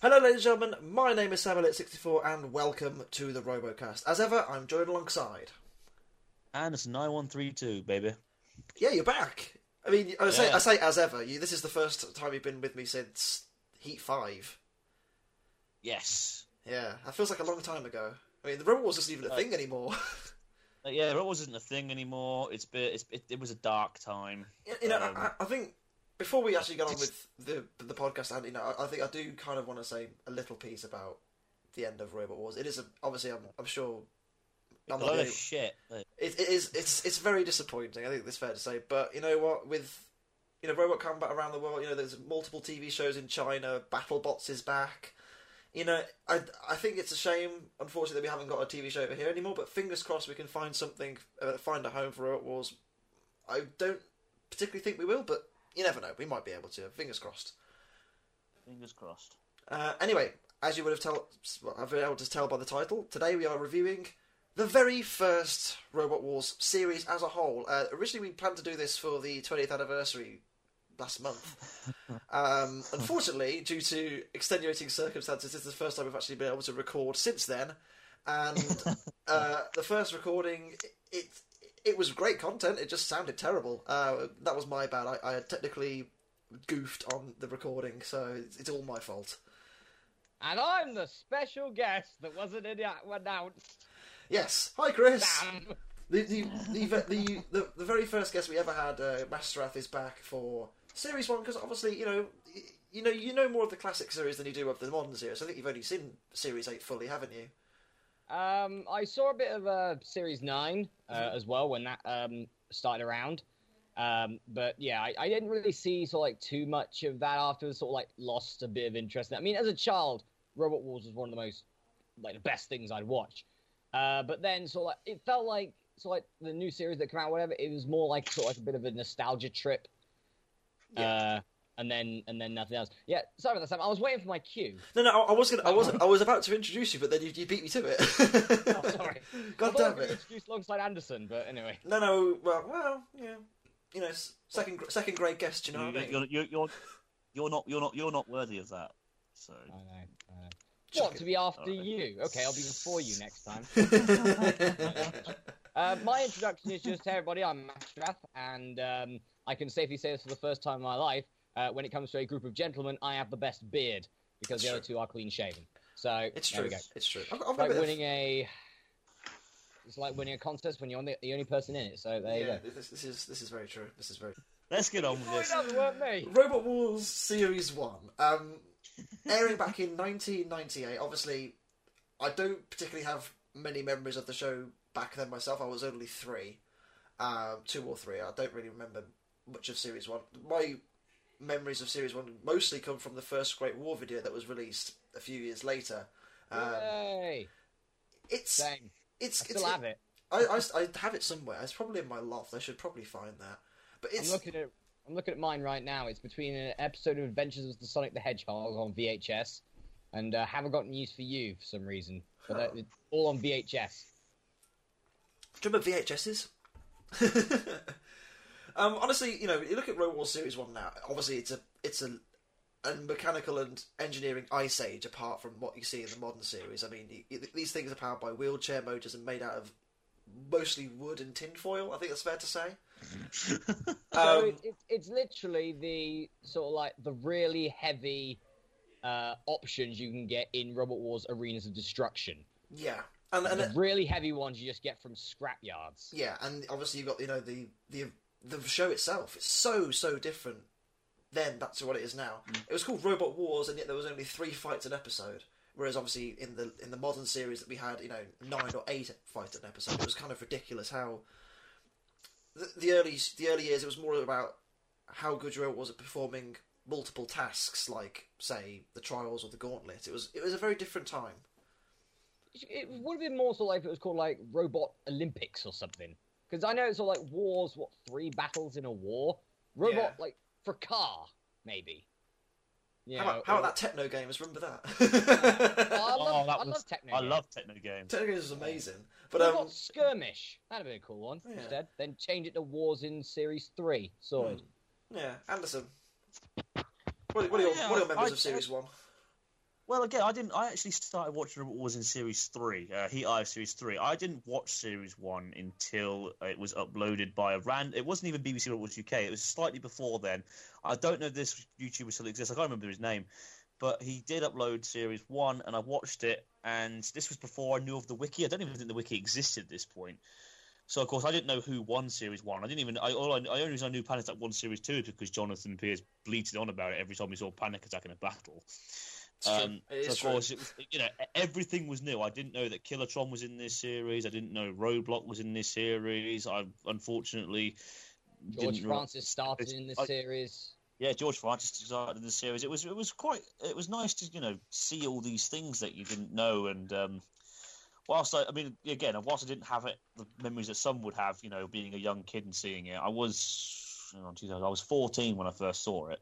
Hello, ladies and gentlemen. My name is Sam Elliott 64, and welcome to the RoboCast. As ever, I'm joined alongside. Anderson nine one three two, baby. Yeah, you're back. I mean, I say, Yeah. I say as ever. You, this is the first time you've been with me since Heat Five. Yes. Yeah, that feels like a long time ago. I mean, the Robot Wars isn't even a Right. thing anymore. Uh, yeah, it wasn't a thing anymore. It's been, it's, it, it was a dark time. you know, Um, I, I think before we actually get on with the the podcast, and you know, I, I think I do kind of want to say a little piece about the end of Robot Wars. It is a, obviously, I'm, I'm sure. A I'm not load of shit. It, it is. It's it's very disappointing. I think it's fair to say. But you know what? With you know Robot Combat around the world, you know there's multiple TV shows in China. BattleBots is back. You know, I I think it's a shame, unfortunately, that we haven't got a TV show over here anymore. But fingers crossed, we can find something, uh, find a home for Robot Wars. I don't particularly think we will, but you never know. We might be able to. Fingers crossed. Fingers crossed. Uh, anyway, as you would have tell, well, I've been able to tell by the title, today we are reviewing the very first Robot Wars series as a whole. Uh, originally, we planned to do this for the 20th anniversary last month. Um, unfortunately, due to extenuating circumstances, this is the first time we've actually been able to record since then. And uh, the first recording, it, it it was great content. It just sounded terrible. Uh, that was my bad. I, I had technically goofed on the recording, so it's, it's all my fault. And I'm the special guest that wasn't in- announced. Yes. Hi, Chris. Damn. The the, the the the the very first guest we ever had, uh, Masterath, is back for series one because obviously you know you know you know more of the classic series than you do of the modern series. I think you've only seen series eight fully, haven't you? Um, I saw a bit of uh, Series 9 uh, as well when that um, started around. Um, but yeah, I, I didn't really see sort of like too much of that afterwards. Sort of like lost a bit of interest. I mean, as a child, Robot Wars was one of the most like the best things I'd watch. Uh, but then sort of like it felt like sort of like the new series that came out, whatever. It was more like sort of like a bit of a nostalgia trip. Uh, and then and then nothing else. Yeah, sorry about that, Sam. I was waiting for my cue. No, no, I, I was gonna, I was I was about to introduce you, but then you, you beat me to it. Oh, sorry. God I thought I damn was it! Introduced alongside Anderson, but anyway. No, no, well, well, yeah, you know, s- second second grade guest. You know You, what I mean? you're, you're, you're, you're not you're not you're not worthy of that. So I know. I know. Chuck What it. to be after Alright. you? Okay, I'll be before you next time. Uh, my introduction is just hey everybody. I'm Masterath, and um, I can safely say this for the first time in my life. Uh, when it comes to a group of gentlemen, I have the best beard because That's the other true. two are clean shaven. So it's true. go. It's true. I've, I've It's a like of- winning a. It's like winning a contest when you're the, the only person in it. So there you yeah, go. this, this is this is very true. This is very. let's get on with it this. doesn't me. Robot Wars Series 1. Um, airing back in 1998. Obviously, I don't particularly have many memories of the show back then myself. I was only three. Um, two or three. I don't really remember much of Series 1. My memories of Series 1 mostly come from the first Great War video that was released a few years later. Um, Yay! it's, Same. it's, I it's, still have it. I, I, I have it somewhere. It's probably in my loft. I should probably find that. But it's I'm looking at I'm looking at mine right now. It's between an episode of Adventures of the Sonic the Hedgehog on VHS and uh, Have I Got News for You for some reason. But that, Huh. it's all on VHS. Do you remember VHSs? um, honestly, you know, you look at Road War Series One now. Obviously, it's a it's a, a mechanical and engineering ice age apart from what you see in the modern series. I mean, y y these things are powered by wheelchair motors and made out of mostly wood and tinfoil. I think that's fair to say. So Um, it, it, it's literally the sort of like the really heavy uh, options you can get in Robot Wars Arenas of Destruction. yeah, and and the really heavy ones you just get from scrap yards. Yeah, and obviously you've got you know the the the show itself. It's so so different then that's what it is now. Mm. It was called Robot Wars, and yet there was only three fights an episode. Whereas obviously in the in the modern series that we had, you know, nine or eight fights an episode. It was kind of ridiculous how the, the early the early years it was more about how good your robot was at performing multiple tasks, like say the trials or the gauntlet. It was it was a very different time. It would have been more of like it was called like Robot Olympics or something. Because I know it's all like wars, what three battles in a war? Robot Yeah. like for car maybe. You how know, about, how or- about that techno games? Remember that? Oh, I love, Oh, that I was- love Techno. I Games. love techno games. techno games was amazing, but What um, Skirmish? That'd have been a cool one Yeah. instead. Then change it to Wars in Series Three. Sorted. Yeah, Anderson. What, what, are, your, Yeah, what are your members I- of Series One? Well, again, I didn't. I actually started watching Robot Wars in Series Three, uh, Heat I Series Three. I didn't watch Series One until it was uploaded by a rand. It wasn't even BBC Wars UK. It was slightly before then. I don't know if this YouTuber still exists. I can't remember his name, but he did upload Series One, and I watched it. And this was before I knew of the wiki. I don't even think the wiki existed at this point. So of course I didn't know who won Series One. I didn't even. I all I, I only reason I knew Panic Attack won Series Two is because Jonathan Pearce bleated on about it every time he saw Panic Attack in a battle. Um, so of course, it was, you know, everything was new. I didn't know that Killertron was in this series. I didn't know Roadblock was in this series. I unfortunately George Francis started in this I- series. yeah, George Francis started in the series. It was it was quite it was nice to you know see all these things that you didn't know and. um Whilst I, I mean, again, whilst I didn't have it, the memories that some would have, you know, being a young kid and seeing it, I was, you know, 2000, I was 14 when I first saw it,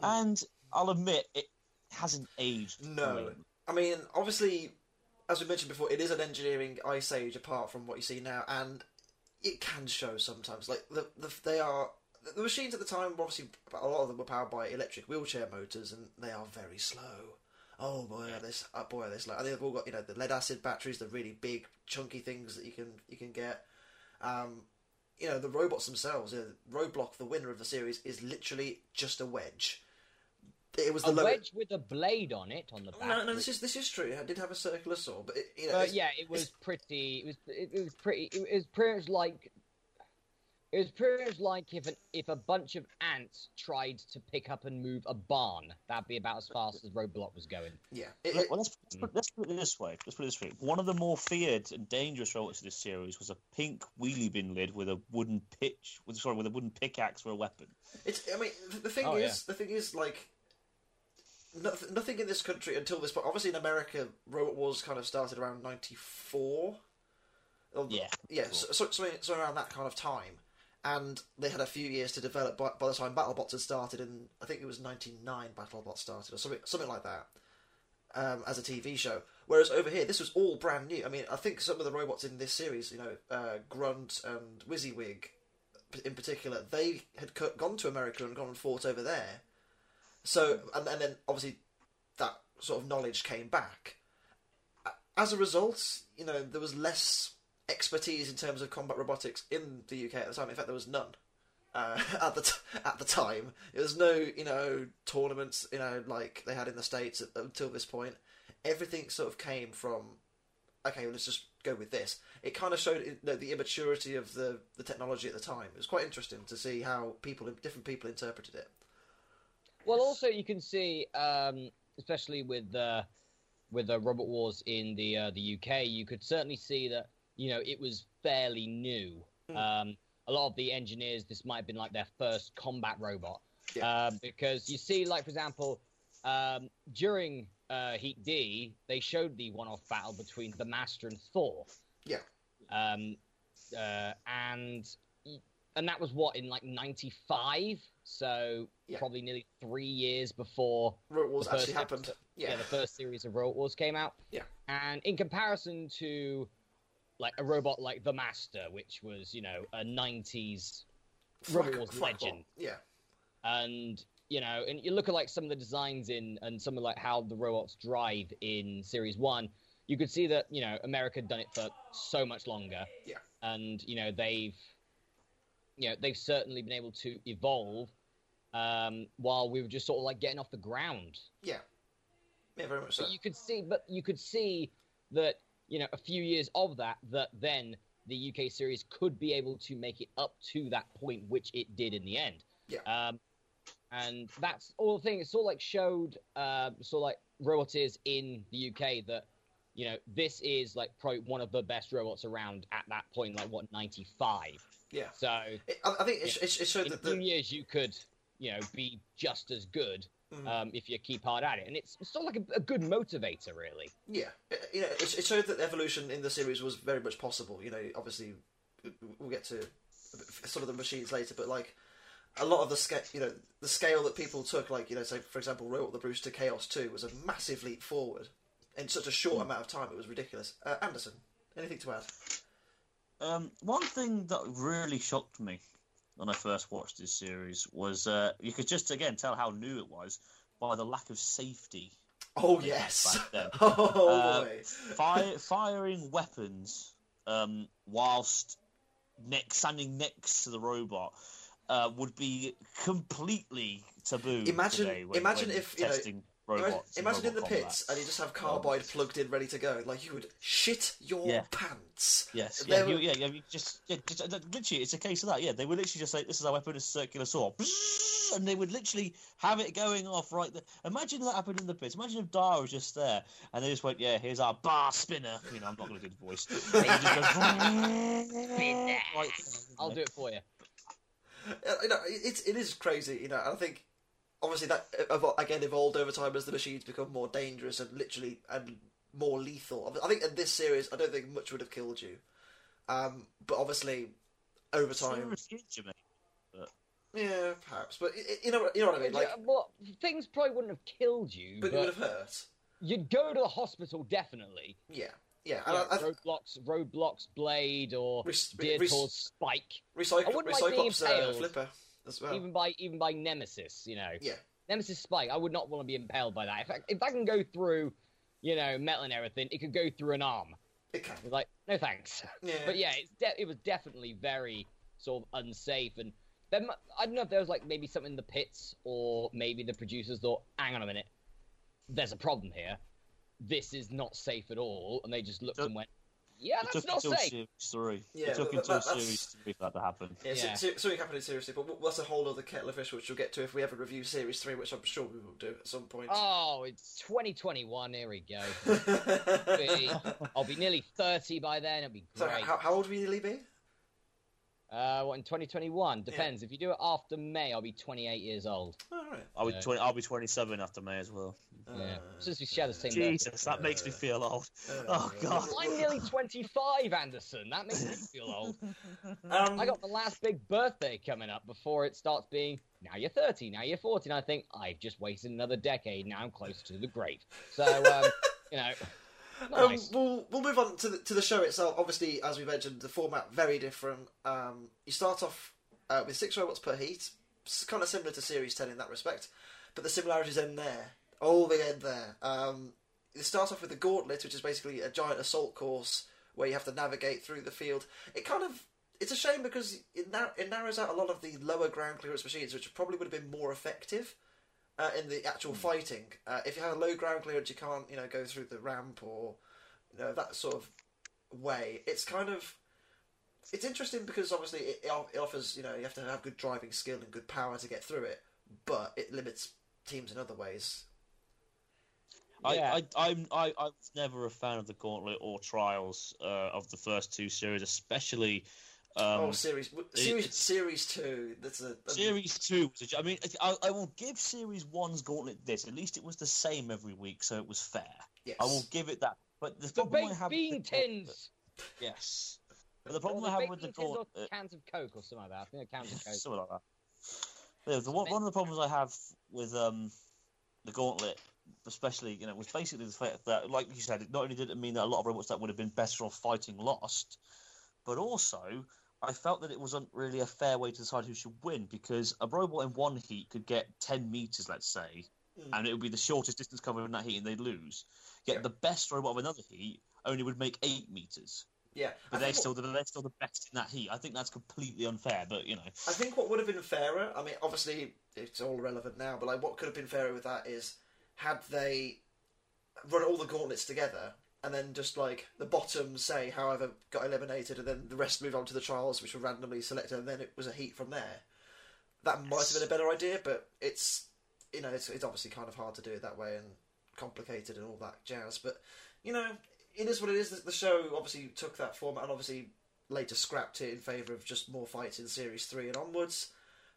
and I'll admit it hasn't aged. No. brilliantly. I mean, obviously, as we mentioned before, it is an engineering ice age apart from what you see now, and it can show sometimes. Like the, the they are the machines at the time. Obviously, a lot of them were powered by electric wheelchair motors, and they are very slow. Oh boy, this oh boy, slow. And they've all got you know the lead acid batteries, the really big chunky things that you can you can get. Um, you know the robots themselves. You know, Roadblock, the winner of the series, is literally just a wedge. It was the A low- wedge with a blade on it on the back. no, no, this is this is true. I did have a circular saw, but it, you know, Uh, yeah, it was pretty. It was. It, it was pretty. It was pretty much like. It was pretty much like if an, if a bunch of ants tried to pick up and move a barn. That'd be about as fast as Roadblock was going. yeah. It, Well, let's, let's, put, let's put it this way. Let's put it this way. One of the more feared and dangerous robots of this series was a pink wheelie bin lid with a wooden pitch, with sorry, with a wooden pickaxe for a weapon. it's. I mean, the, the thing Oh, is, the thing is, like, nothing, nothing in this country until this point. Obviously, in America, Robot Wars kind of started around ninety four. Yeah. yeah, so, so, something, something around that kind of time. And they had a few years to develop. By, by the time BattleBots had started, in I think it was ninety nine, BattleBots started, or something, something like that, um, as a TV show. Whereas over here, this was all brand new. I mean, I think some of the robots in this series, you know, uh, Grunt and WYSIWYG, in particular, they had gone to America and gone and fought over there. So, and, and then obviously that sort of knowledge came back. As a result, you know, there was less expertise in terms of combat robotics in the UK at the time. In fact, there was none. Uh, at the t- at the time, there was no you know tournaments you know like they had in the states at, until this point. Everything sort of came from okay, well, let's just go with this. It kind of showed you know, the immaturity of the the technology at the time. It was quite interesting to see how people different people interpreted it. Well, also you can see, um, especially with the with the Robot Wars in the uh, the UK, you could certainly see that you know it was fairly new. Hmm. Um, a lot of the engineers, this might have been like their first combat robot, Yeah. uh, because you see, like for example, um, during uh, Heat D, they showed the one-off battle between the Master and Thor. Yeah. Um, uh, and and that was what in like '95, so Yeah. probably nearly three years before Robot Wars actually happened. episode- Yeah. the first series of Robot Wars came out. Yeah. And in comparison to like a robot like the Master, which was you know a '90s Robot Frack- Wars legend. Yeah. and you know, and you look at like some of the designs in and some of like how the robots drive in Series One, you could see that you know America had done it for so much longer. Yeah. And you know they've, you know, they've certainly been able to evolve, um, while we were just sort of like getting off the ground. Yeah. Yeah, very much so. But you could see, but you could see that you know a few years of that, that then the UK series could be able to make it up to that point, which it did in the end. Yeah. Um, and that's all the thing. It sort of like showed, uh, sort of like robots is in the UK that you know this is like probably one of the best robots around at that point, like what ninety five. Yeah. So It, I, I think it, it, it showed in that the, years you could you know be just as good Mhm. um, if you keep hard at it, and it's, it's sort of like a, a good motivator, really. Yeah, It- you know, it, it showed that evolution in the series was very much possible. You know, obviously, we'll get to some of the machines later, but like a lot of the scale, you know, the scale that people took, like you know, say for example, Robot the Bruce to Chaos Two was a massive leap forward in such a short amount of time. It was ridiculous. Uh, Anderson, anything to add? Um, one thing that really shocked me when I first watched this series was uh, you could just again tell how new it was by the lack of safety Oh yes. Oh Uh. Fire, firing weapons um, whilst next, standing next to the robot uh, would be completely taboo. Imagine- today when- imagine when if, you know, testing robots. imagine in the robot pits and you just have carbide Um, plugged in, ready to go. Like you would shit your Yeah. pants. Yes, They yeah, were- you, yeah, yeah, you just, yeah, just uh, literally, it's a case of that. Yeah, they would literally just say, "This is our weapon, a circular saw," and they would literally have it going off right there. Imagine that happened in the pits. Imagine if Dara was just there and they just went, "Yeah, here's our bar spinner." You know, I'm not going to do the voice. And just goes, Spinner. right I'll do it for you. You know, it's it is crazy. You know, I think obviously that again evolved over time as the machines become more dangerous and literally and more lethal. I think in this series, I don't think much would have killed you. Um, but obviously, over time, Seriously, Jimmy. yeah, perhaps. But y- y- you know, what- you know what I mean. Like, Yeah, well, things probably wouldn't have killed you, but but, it would have hurt. you'd go to the hospital definitely. Yeah, yeah. And Yeah, I, I, roadblocks, roadblocks, blade, or Re- re- Deadpool's spike, Recycle, I wouldn't like being Recyclopse uh, flipper as well. even by even by Nemesis. You know, Yeah. Nemesis spike. I would not want to be impaled by that. If I, if I can go through, you know, metal and everything, it could go through an arm. It can. It's like, no thanks. Yeah. But yeah, it's de- it was definitely very sort of unsafe, and then I don't know if there was like maybe something in the pits, or maybe the producers thought, "Hang on a minute, there's a problem here. This is not safe at all," and they just looked Took- and went, "Yeah, It that's took not until safe." series three. Yeah, it took but until that- that's- series three for that to happen. Yeah, Yeah. So, so, something happening seriously, but that's a whole other kettle of fish, which we'll get to if we ever review Series 3, which I'm sure we will do at some point. Oh, it's 2021. Here we go. Be- I'll be nearly 30 by then. It'll be so, great. how, how old will you nearly be? Uh, what in 2021? Depends. If you do it after May, I'll be 28 years old. All right. I'll be Yeah. twenty. I'll be twenty-seven after May as well. Yeah. Uh, Since we share the same Jesus, that makes me feel old. uh, Oh, God. I'm nearly 25, Anderson. That makes me feel old. Um, I got the last big birthday coming up before it starts being. Now you're 30. Now you're 40. And I think I've just wasted another decade. Now I'm close to the grave. So, um, you know, Um, we'll we'll move on to the, to the show itself. Obviously, as we mentioned, the format very different. Um, you start off uh, with six robots per heat, It's kind of similar to Series Ten in that respect, but the similarities end there. Oh, they end there. Um, you start off with the Gauntlet, which is basically a giant assault course where you have to navigate through the field. It kind of it's a shame because it, it narrows out a lot of the lower ground clearance machines, which probably would have been more effective uh, in the actual fighting. Uh, if you have a low ground clearance, you can't, you know, go through the ramp or you know that sort of way. It's kind of it's interesting because obviously it, it it offers, you know, you have to have good driving skill and good power to get through it, but it limits teams in other ways. Yeah. I, I, I'm, I, I was never a fan of the Gauntlet or Trials uh, of the first two series, especially um, oh, series w- series it's- series two. That's a, a Series two. was a- I mean, I, I will give Series one's Gauntlet this. At least it was the same every week, so it was fair. yes. I will give it that. But the The problem I have bean with the Gauntlet- tins. yes. But the Or problem the I have with the bean tins or Gauntlet, cans of Coke or something like that. I think they're cans of Coke. something like that. Yeah, the, one, one of the problems I have with um, the Gauntlet, especially, you know, was basically the fact that, like you said, it not only did it mean that a lot of robots that would have been better off fighting lost, but also I felt that it wasn't really a fair way to decide who should win because a robot in one heat could get 10 meters, let's say, Mm. and it would be the shortest distance covered in that heat and they'd lose. Yet Yeah. the best robot of another heat only would make 8 meters. yeah. But they're still, the, they're still the best in that heat. I think that's completely unfair, but you know. I think what would have been fairer, I mean, obviously it's all relevant now, but like what could have been fairer with that is had they run all the gauntlets together and then just like the bottom, say, however, got eliminated, and then the rest moved on to the trials, which were randomly selected, and then it was a heat from there. That might have been a better idea, but it's you know it's, it's obviously kind of hard to do it that way and complicated and all that jazz. But you know, it is what it is. The- The show obviously took that format and obviously later scrapped it in favour of just more fights in series three and onwards.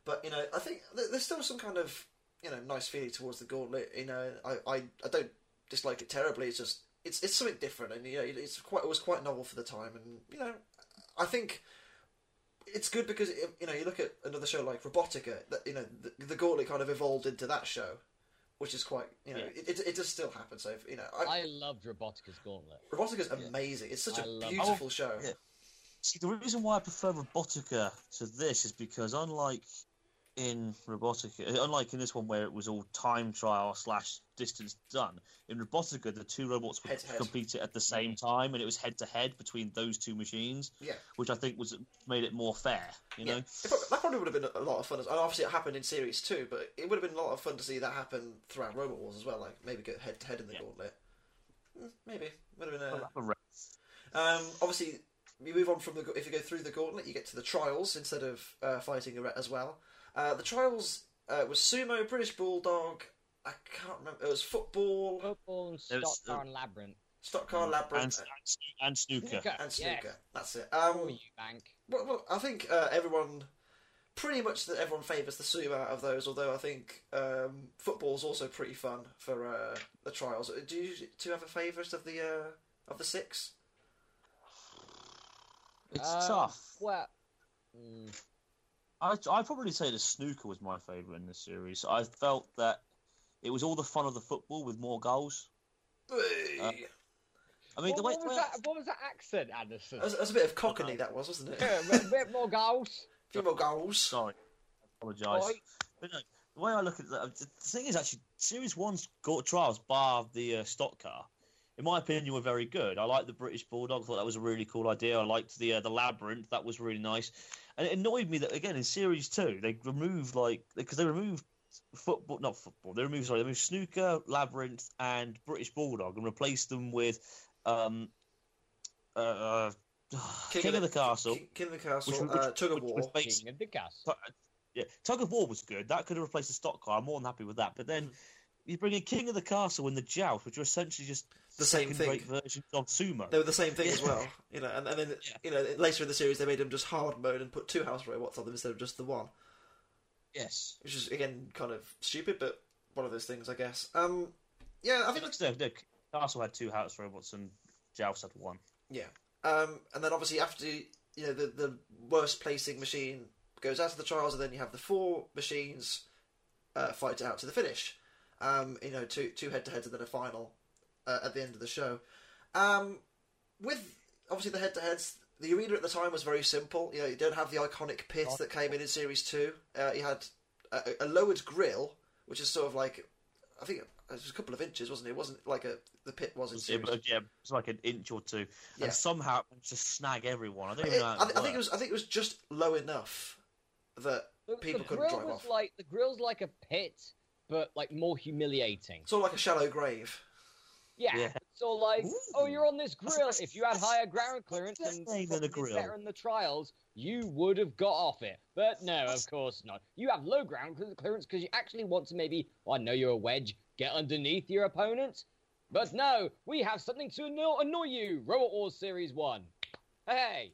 But you know, I think there's still some kind of you know nice feeling towards the gauntlet. You know, I, I, I don't dislike it terribly. It's just it's it's something different, and you know, it's quite it was quite novel for the time, and you know, I think it's good because it, you know you look at another show like Robotica. That you know the, the gauntlet kind of evolved into that show, which is quite you know Yeah. it, it, it does still happen. So if, you know, I, I loved Robotica's Gauntlet. Robotica's Yeah. amazing. It's such I a love- beautiful oh, show. yeah. See, the reason why I prefer Robotica to this is because, unlike in Robotica, unlike in this one where it was all time trial slash distance done, in Robotica the two robots would Head-to-head. compete it at the same time, and it was head to head between those two machines, Yeah. which I think was made it more fair. You Yeah, know, that probably would have been a lot of fun. And obviously, it happened in series two, but it would have been a lot of fun to see that happen throughout Robot Wars as well. Like maybe go head to head in the Yeah. gauntlet. Mm, Maybe would have been a. A race. Um, obviously, we move on from the. If you go through the gauntlet, you get to the trials instead of uh, fighting a ret as well. Uh, the trials uh, was sumo, British bulldog. I can't remember. It was football, Football and There was, stock car uh, and labyrinth. stock car, and, labyrinth, and, and snooker. Snooker. and snooker. Yes. That's it. For Um, you, Bank. well, well, I think uh, everyone, pretty much that everyone favours the sumo out of those. Although I think um, football's also pretty fun for uh, the trials. Do you two have a favourite of the uh, of the six? It's Um, tough. Well, mm, I I'd probably say the snooker was my favourite in this series. I felt that it was all the fun of the football with more goals. Hey! I mean, what, the way, what was the way- that? What was that accent, Anderson? That was, that was a bit of cockney, that was, wasn't it? Yeah, a bit more goals. A few more goals. Sorry, I apologise. But no, the way I look at it, the thing is actually, Series One's got trials, bar the uh, stock car. In my opinion, were very good. I liked the British Bulldog. I Thought that was a really cool idea. I liked the uh, the labyrinth. That was really nice. And it annoyed me that again in Series Two they removed like because they removed football, not football. They removed sorry, they removed snooker, labyrinth, and British Bulldog and replaced them with um uh, uh King, of the, Castle. King, King of the Castle. which- which- uh, Tug of War. based- King of the Castle. Yeah, Tug of War was good. That could have replaced the stock car. I'm more than happy with that. But then you bring in King of the Castle and the Joust, which are essentially just The same thing. versions of sumo. They were the same thing as well, you know. And, and then Yeah. you know later in the series they made them just hard mode and put two house robots on them instead of just the one, Yes. which is again kind of stupid, but one of those things, I guess. Um, yeah, I think no, no, Castle had two house robots and Joust had one. Yeah. Um, and then obviously after you know the the worst placing machine goes out to the trials, and then you have the four machines uh, fight it out to the finish. Um, you know, two two head to heads and then a final uh, at the end of the show. Um, with obviously the head to heads, the arena at the time was very simple. You know, you don't have the iconic pit that came in in series two. Uh, you had a, a lowered grill, which is sort of like I think it was a couple of inches, wasn't it? It wasn't like a the pit was in series. was- yeah, it's like an inch or two, Yeah. and somehow it managed to snag everyone. I don't It- even know. How I, it I think it was. I think it was just low enough that The, People the couldn't drive was off. like the grill's like a pit, but like more humiliating. sort of like a shallow grave. Yeah. Yeah. So like, oh, Ooh. oh, you're on this grill. If you had higher ground clearance and a grill. better in the trials, you would have got off it. But no, of course not. You have low ground clearance because you actually want to maybe, well, I know you're a wedge, get underneath your opponent. But no, we have something to anno- annoy you. Robot Wars Series One. Hey.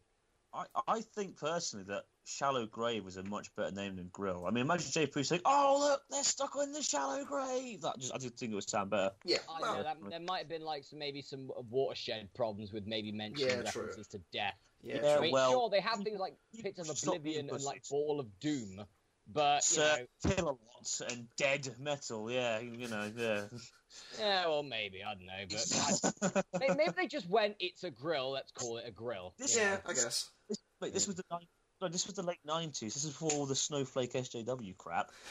I, I think personally that Shallow Grave was a much better name than Grill. I mean, imagine Jay Poo saying, "Oh look, they're stuck in the shallow grave." That just I just think it would sound better. Yeah. I well, know that there might have been like some maybe some watershed problems with maybe mentioning Yeah, true. references to death. yeah. Yeah, I true. mean, well, sure, they have things like Pits of Oblivion and like. Ball of Doom, but you Sir know, Kilowatts and Dead Metal. Yeah, you know, yeah. Yeah, well, maybe I don't know, but I, maybe they just went, "It's a grill, let's call it a grill." This- you know? yeah, I guess. this, wait, this was the no, this was the late nineties. This is before all the Snowflake SJW crap.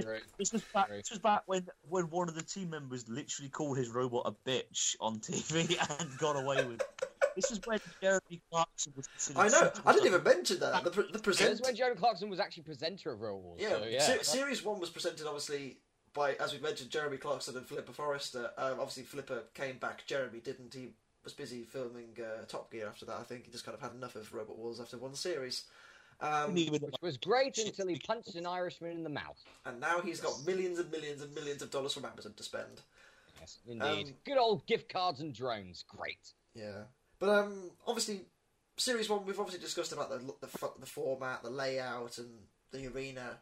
True. This was back. True. This was back when when one of the team members literally called his robot a bitch on TV and got away with. it. This is when Jeremy Clarkson was considered. I know. I didn't even mention that. The, pre- the This is when Jeremy Clarkson was actually presenter of Real Wars. Yeah. so, yeah. Se- series one was presented obviously by, as we've mentioned, Jeremy Clarkson and Philippa Forrester. Um, obviously, Philippa came back. Jeremy didn't. He was busy filming uh, Top Gear after that. I think he just kind of had enough of Robot Wars after one series. Um, Which was great until he punched an Irishman in the mouth. and now he's got millions and millions and millions of dollars from Amazon to spend. Yes, indeed. Um, Good old gift cards and drones. Great. Yeah, but um, obviously, series one we've obviously discussed about the the, the format, the layout, and the arena.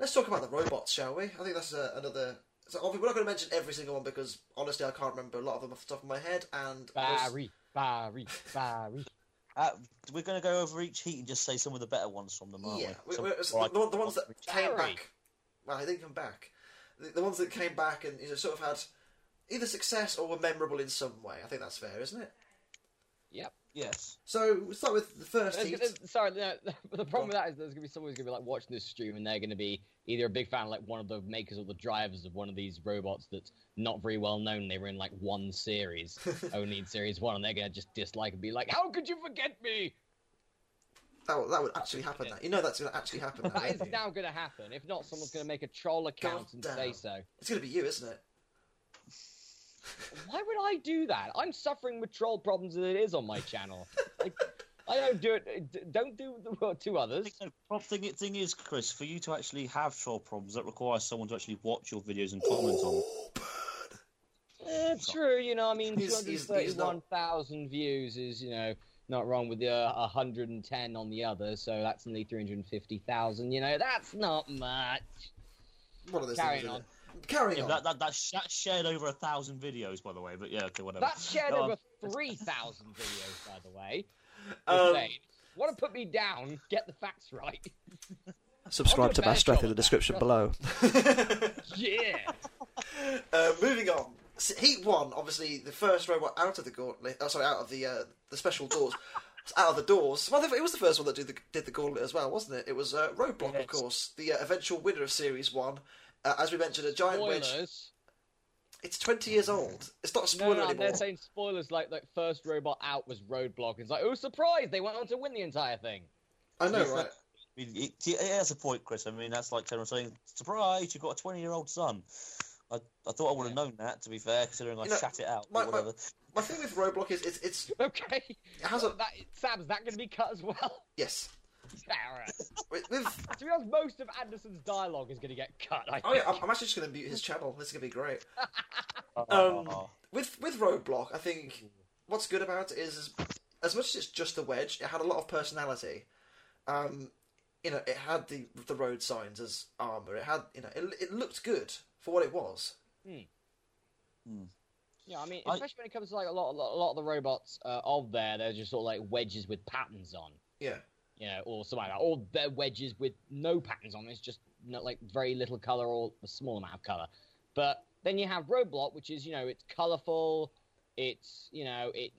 Let's talk about the robots, shall we? I think that's uh, another. So obviously, we're not going to mention every single one because honestly, I can't remember a lot of them off the top of my head. And there's- Barry, Barry, Barry. Uh, we're going to go over each heat and just say some of the better ones from them, aren't yeah, we? we- Some- we- it's the, the ones that came back. Well, they didn't come back. The, the ones that came back and you know, sort of had either success or were memorable in some way. I think that's fair, isn't it? Yep. Yes. So we'll start with the first There's- heat. there's- sorry, no, the problem with that is there's gonna be someone who's gonna be like watching this stream and they're gonna be either a big fan, like one of the makers or the drivers of one of these robots that's not very well known. They were in like one series, only in series one, and they're gonna just dislike and be like, "How could you forget me?" That, would- that would actually happen. Now. You know that's going to actually happen. Now, That don't is you? now gonna happen. If not, someone's gonna make a troll account and damn. say so. It's going to be you, isn't it? Why would I do that? I'm suffering with troll problems as it is on my channel. Like, I don't do it. Don't do the to others. the thing, thing is, Chris, for you to actually have troll problems, that requires someone to actually watch your videos and comment on them. Oh, burn. Eh, true, you know, I mean, He's- he's- he's not- 231,000 views is, you know, not wrong with the uh, 110 on the other, so that's only 350,000, you know, that's not much. One of those Carrying things, on. Isn't it? Carrying Yeah, on. that, that, that's that's shared over a thousand videos, by the way. But yeah, okay, whatever. That's shared Go on. over 3,000 videos, by the way. Um, Want to put me down, get the facts right. subscribe to do a Masterath in the description below. Yeah. uh, moving on. S- Heat one, obviously the first robot out of the gauntlet. Oh, sorry, out of the uh, the special doors. out of the doors. Well, it was the first one that did the, did the gauntlet as well, wasn't it? It was uh, Roadblock, of course, the uh, eventual winner of Series One. Uh, as we mentioned, a giant wedge. Spoilers. It's twenty years old. It's not a No, spoiler no, anymore. they're saying spoilers like like first robot out was Roadblock. It's like, oh, surprise! They went on to win the entire thing. I know, Yeah. right? I mean, it, it has a point, Chris. I mean, that's like someone saying, "Surprise! You've got a twenty-year-old son." I, I thought I would have known that. To be fair, considering I You know, shat it out. my- but my- whatever. My thing with Roadblock is it's it's Okay. it has a that, Sam, is that going to be cut as well? yes. Yeah, all right. With, with To be honest, most of Anderson's dialogue is going to get cut. I oh, yeah, I'm, I'm actually just going to mute his channel. This is going to be great. Oh, Um, with with Roadblock, I think what's good about it is, is as much as it's just a wedge, it had a lot of personality. Um, you know, it had the the road signs as armor. It had you know, it, it looked good for what it was. Yeah, I mean, I- especially when it comes to like a lot, a lot, a lot of the robots uh, of there, they're just sort of like wedges with patterns on, Yeah, you know, or something like that, or they're wedges with no patterns on. It's just not like very little color or a small amount of color. But then you have Roadblock, which is you know it's colorful, it's you know it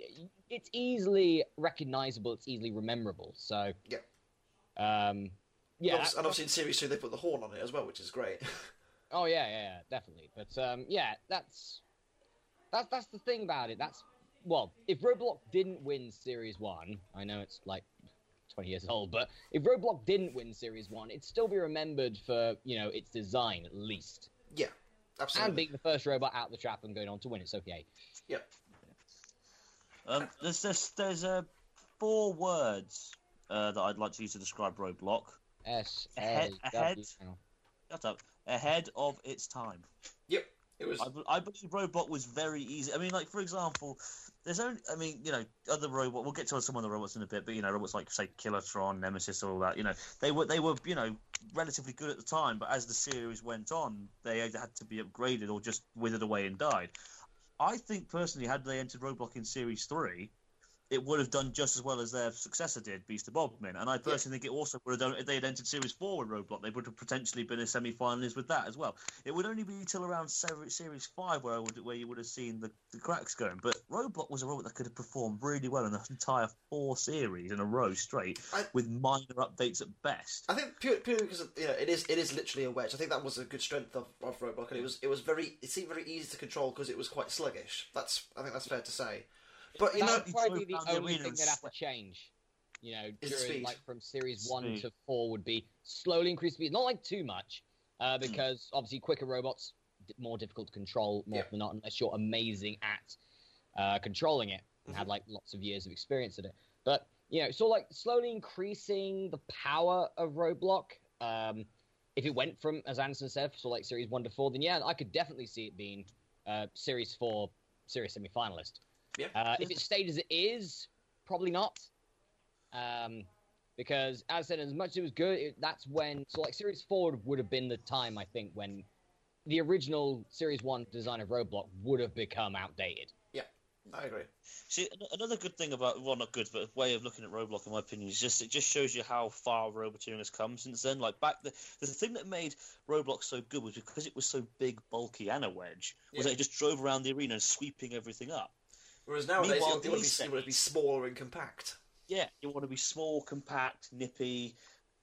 it's easily recognizable, it's easily rememberable. So Yeah. um, and yeah, obviously, and obviously in series two they put the horn on it as well, which is great. Oh yeah, yeah, yeah, definitely. But um, yeah, that's that's that's the thing about it. That's well, if Roadblock didn't win Series One, I know it's like twenty years old, but if Roadblock didn't win Series One, it'd still be remembered for you know its design at least, yeah, absolutely. and being the first robot out the trap and going on to win. It's okay. Yep. Um, there's there's there's uh, four words uh, that I'd like to use to describe Roadblock. S A Ahead- ahead. Shut up. Ahead of its time. yep. It was I, I believe Robot was very easy. I mean, like for example, there's only. I mean, you know, other robot. We'll get to some of the robots in a bit, but you know, robots like say Killertron, Nemesis, all that. You know, they were they were you know relatively good at the time, but as the series went on, they either had to be upgraded or just withered away and died. I think personally, had they entered Roadblock in Series Three, it would have done just as well as their successor did, Beast of Bodmin. And I personally think it also would have done if they had entered Series Four with Roadblock, they would have potentially been a semi-finalist with that as well. It would only be till around Series Five where I would, where you would have seen the, the cracks going. But Roadblock was a robot that could have performed really well in the entire four series in a row straight, I- with minor updates at best. I think purely, purely because you know it is it is literally a wedge. I think that was a good strength of, of Roadblock, and it was it was very it seemed very easy to control because it was quite sluggish. That's I think that's fair to say. But you that know, probably the only thing and they'd have to change. You know, during like from series one to four would be slowly increase speed, not like too much, uh, Hmm. because obviously quicker robots more difficult to control more Yeah. than not, unless you're amazing at uh, controlling it and Mm-hmm. had like lots of years of experience at it. But you know, so like slowly increasing the power of Roadblock. Um, if it went from, as Anderson said, so like series one to four, then yeah, I could definitely see it being uh, series four, series semi-finalist. Yeah, Uh, if it stayed as it is, probably not. Um, because as I said, as much as it was good, it, that's when so like Series Four would have been the time I think when the original Series One design of Roadblock would have become outdated. Yeah, I agree. See, another good thing about well, not good, but a way of looking at Roadblock, in my opinion, is just it just shows you how far roboteering has come since then. Like back the the thing that made Roadblock so good was because it was so big, bulky, and a wedge. Was Yeah. that it just drove around the arena and sweeping everything up. Whereas nowadays, Meanwhile, you, want to be, you want to be and compact. Yeah, you want to be small, compact, nippy,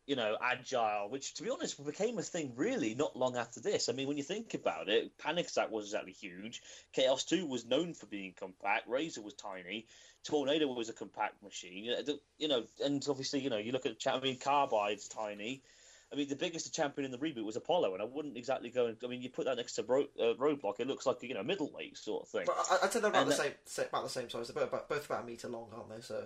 you know, agile, which, to be honest, became a thing really not long after this. I mean, when you think about it, Panic Attack was exactly huge. Chaos 2 was known for being compact. Razer was tiny. Tornado was a compact machine. You know, the- You know, and obviously, you know, you look at, I mean, Carbide's tiny. I mean, the biggest champion in the reboot was Apollo, and I wouldn't exactly go. And, I mean, you put that next to Ro- uh, Roadblock, it looks like you know middleweight sort of thing. But I, I'd say they're about And the that- same, same, about the same size. They're both about, both about a meter long, aren't they? So,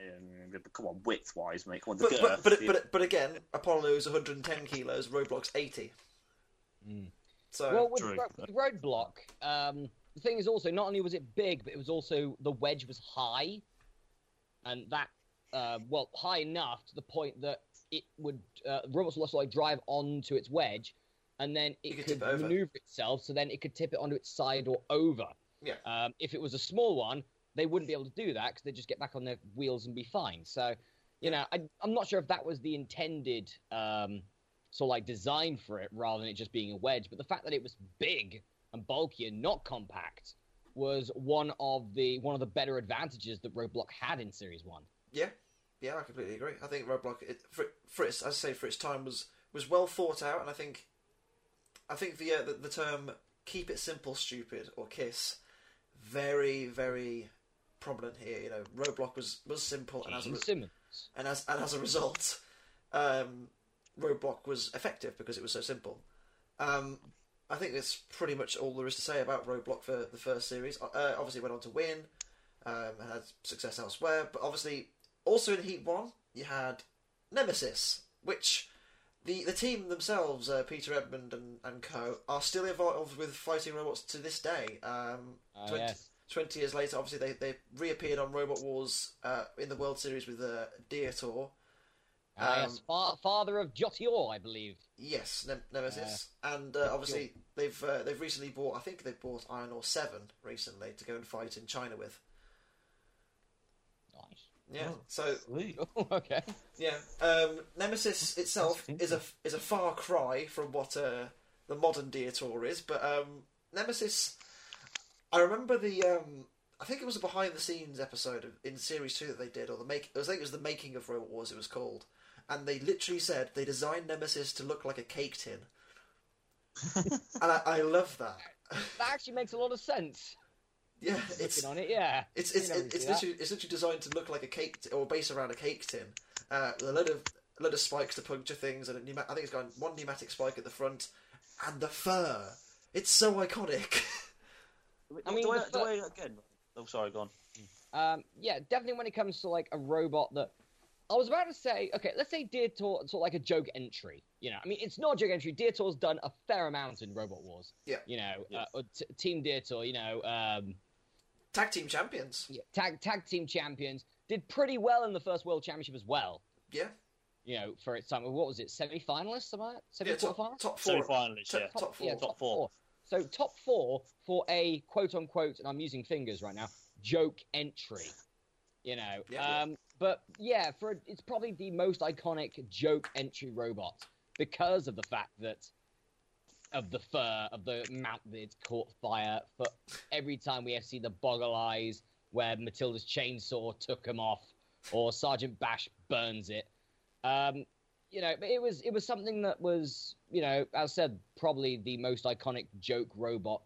And, come on, width wise, mate. Come on, the but girth, but but, the- but, but again, Apollo's 110 kilos, Roadblock's 80. Mm. So well, with, True. Ro- with Roadblock, um, the thing is also not only was it big, but it was also the wedge was high, and that uh, well high enough to the point that it would uh, robots would also like drive onto its wedge, and then it could could tip it over. maneuver itself, so then it could tip it onto its side or over. Yeah. Um, if it was a small one, they wouldn't be able to do that because they'd just get back on their wheels and be fine. So, you know, I, I'm not sure if that was the intended um, sort of like design for it rather than it just being a wedge. But the fact that it was big and bulky and not compact was one of the one of the better advantages that Roadblock had in Series One. yeah, yeah, I completely agree. I think Roadblock, it, for, for its, as I say, for its time was was well thought out, and I think, I think the uh, the, the term "keep it simple, stupid" or "kiss," very very prominent here. You know, Roadblock was was simple, and as a, re- and as and as a result, um, Roadblock was effective because it was so simple. Um, I think that's pretty much all there is to say about Roadblock for the first series. Uh, obviously, went on to win, um, and had success elsewhere, but obviously, also in Heat One, you had Nemesis, which the the team themselves, uh, Peter Edmond and, and co, are still involved with fighting robots to this day. Um, Ah, 20, yes. 20 years later, obviously, they, they reappeared on Robot Wars uh, in the World Series with uh, Diotoir. Ah, um, yes. Fa- father of Diotoir, I believe. Yes, Nem- Nemesis, and uh, obviously they've uh, they've recently bought. I think they've bought Iron Awe Seven recently to go and fight in China with. Nice. Yeah, Oh. so Sweet. okay. yeah, um, Nemesis itself is a is a far cry from what uh, the modern Diotoir is, but um, Nemesis. I remember the. Um, I think it was a behind the scenes episode of, in series two that they did, or the make. I think it was the making of Robot Wars. It was called, and they literally said they designed Nemesis to look like a cake tin, and I, I love that. That actually makes a lot of sense. Yeah, it's on it, yeah. it's it's You never it's, it's see that. literally it's literally designed to look like a cake t- or based around a cake tin. Uh, with a load of a load of spikes to puncture things, and a pneuma- I think it's got one pneumatic spike at the front, and the fur. It's so iconic. I mean, do, I, the do I again? Oh, sorry, go on. Um, yeah, definitely when it comes to like a robot that I was about to say, okay, let's say Diotoir, sort of like a joke entry. You know, I mean, it's not a joke entry. Diotoir's done a fair amount in Robot Wars. Yeah. You know, Yeah. uh, t- Team Diotoir, you know, um, Tag team champions. yeah, tag tag team champions did pretty well in the first World Championship as well. Yeah, You know, for its time, what was it, semi finalists, something like that? Semi yeah. Top, top four. Semi-finalists, yeah. top four. Yeah, Top four. So top four for a quote unquote, and I'm using fingers right now, joke entry. You know, Yeah. um, but yeah, for it's probably the most iconic joke entry robot because of the fact that of the fur of the mount that it's caught fire. For every time we ever see the boggle eyes where Matilda's chainsaw took him off, or Sergeant Bash burns it. Um, you know, but it was it was something that was, you know, as I said, probably the most iconic joke robot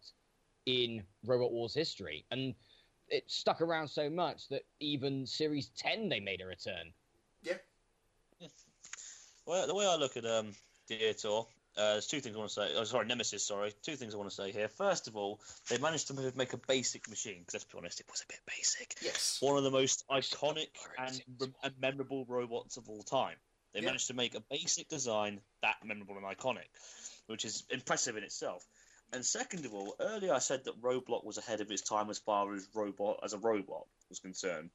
in Robot Wars history, and it stuck around so much that even Series Ten they made a return. Yeah. yeah. Well, the way I look at um, Diotoir, uh, there's two things I want to say. Oh, sorry, Nemesis. Sorry, two things I want to say here. First of all, they managed to make a basic machine. Because let's be honest, it was a bit basic. Yes. One of the most iconic and, and memorable robots of all time. They Yeah. managed to make a basic design that memorable and iconic, which is impressive in itself. And second of all, earlier I said that Roadblock was ahead of its time as far as robot as a robot was concerned.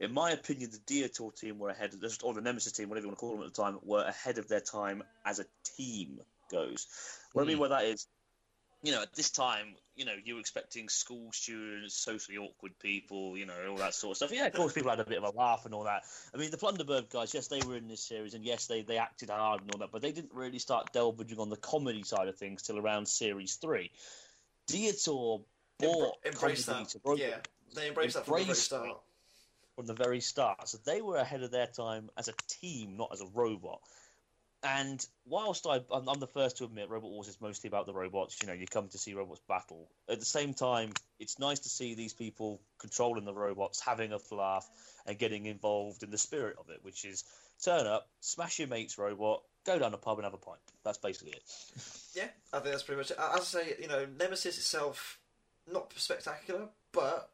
In my opinion, the Diotoir team were ahead, of, or the Nemesis team, whatever you want to call them at the time, were ahead of their time as a team goes. What I mean by that is, you know, at this time, you know, you were expecting school students, socially awkward people, you know, all that sort of stuff. Yeah, of course, people had a bit of a laugh and all that. I mean, the Plunderbird guys, yes, they were in this series, and yes, they, they acted hard and all that, but they didn't really start delving on the comedy side of things till around series three. Diotoir bought Embra- embrace that. to Yeah. They embraced that from the very start. from the very start. So they were ahead of their time as a team, not as a robot. And whilst I, I'm, I'm the first to admit Robot Wars is mostly about the robots, you know, you come to see robots battle. At the same time, it's nice to see these people controlling the robots, having a laugh, and getting involved in the spirit of it, which is turn up, smash your mate's robot, go down a pub and have a pint. That's basically it. Yeah, I think that's pretty much it. As I say, you know, Nemesis itself, not spectacular, but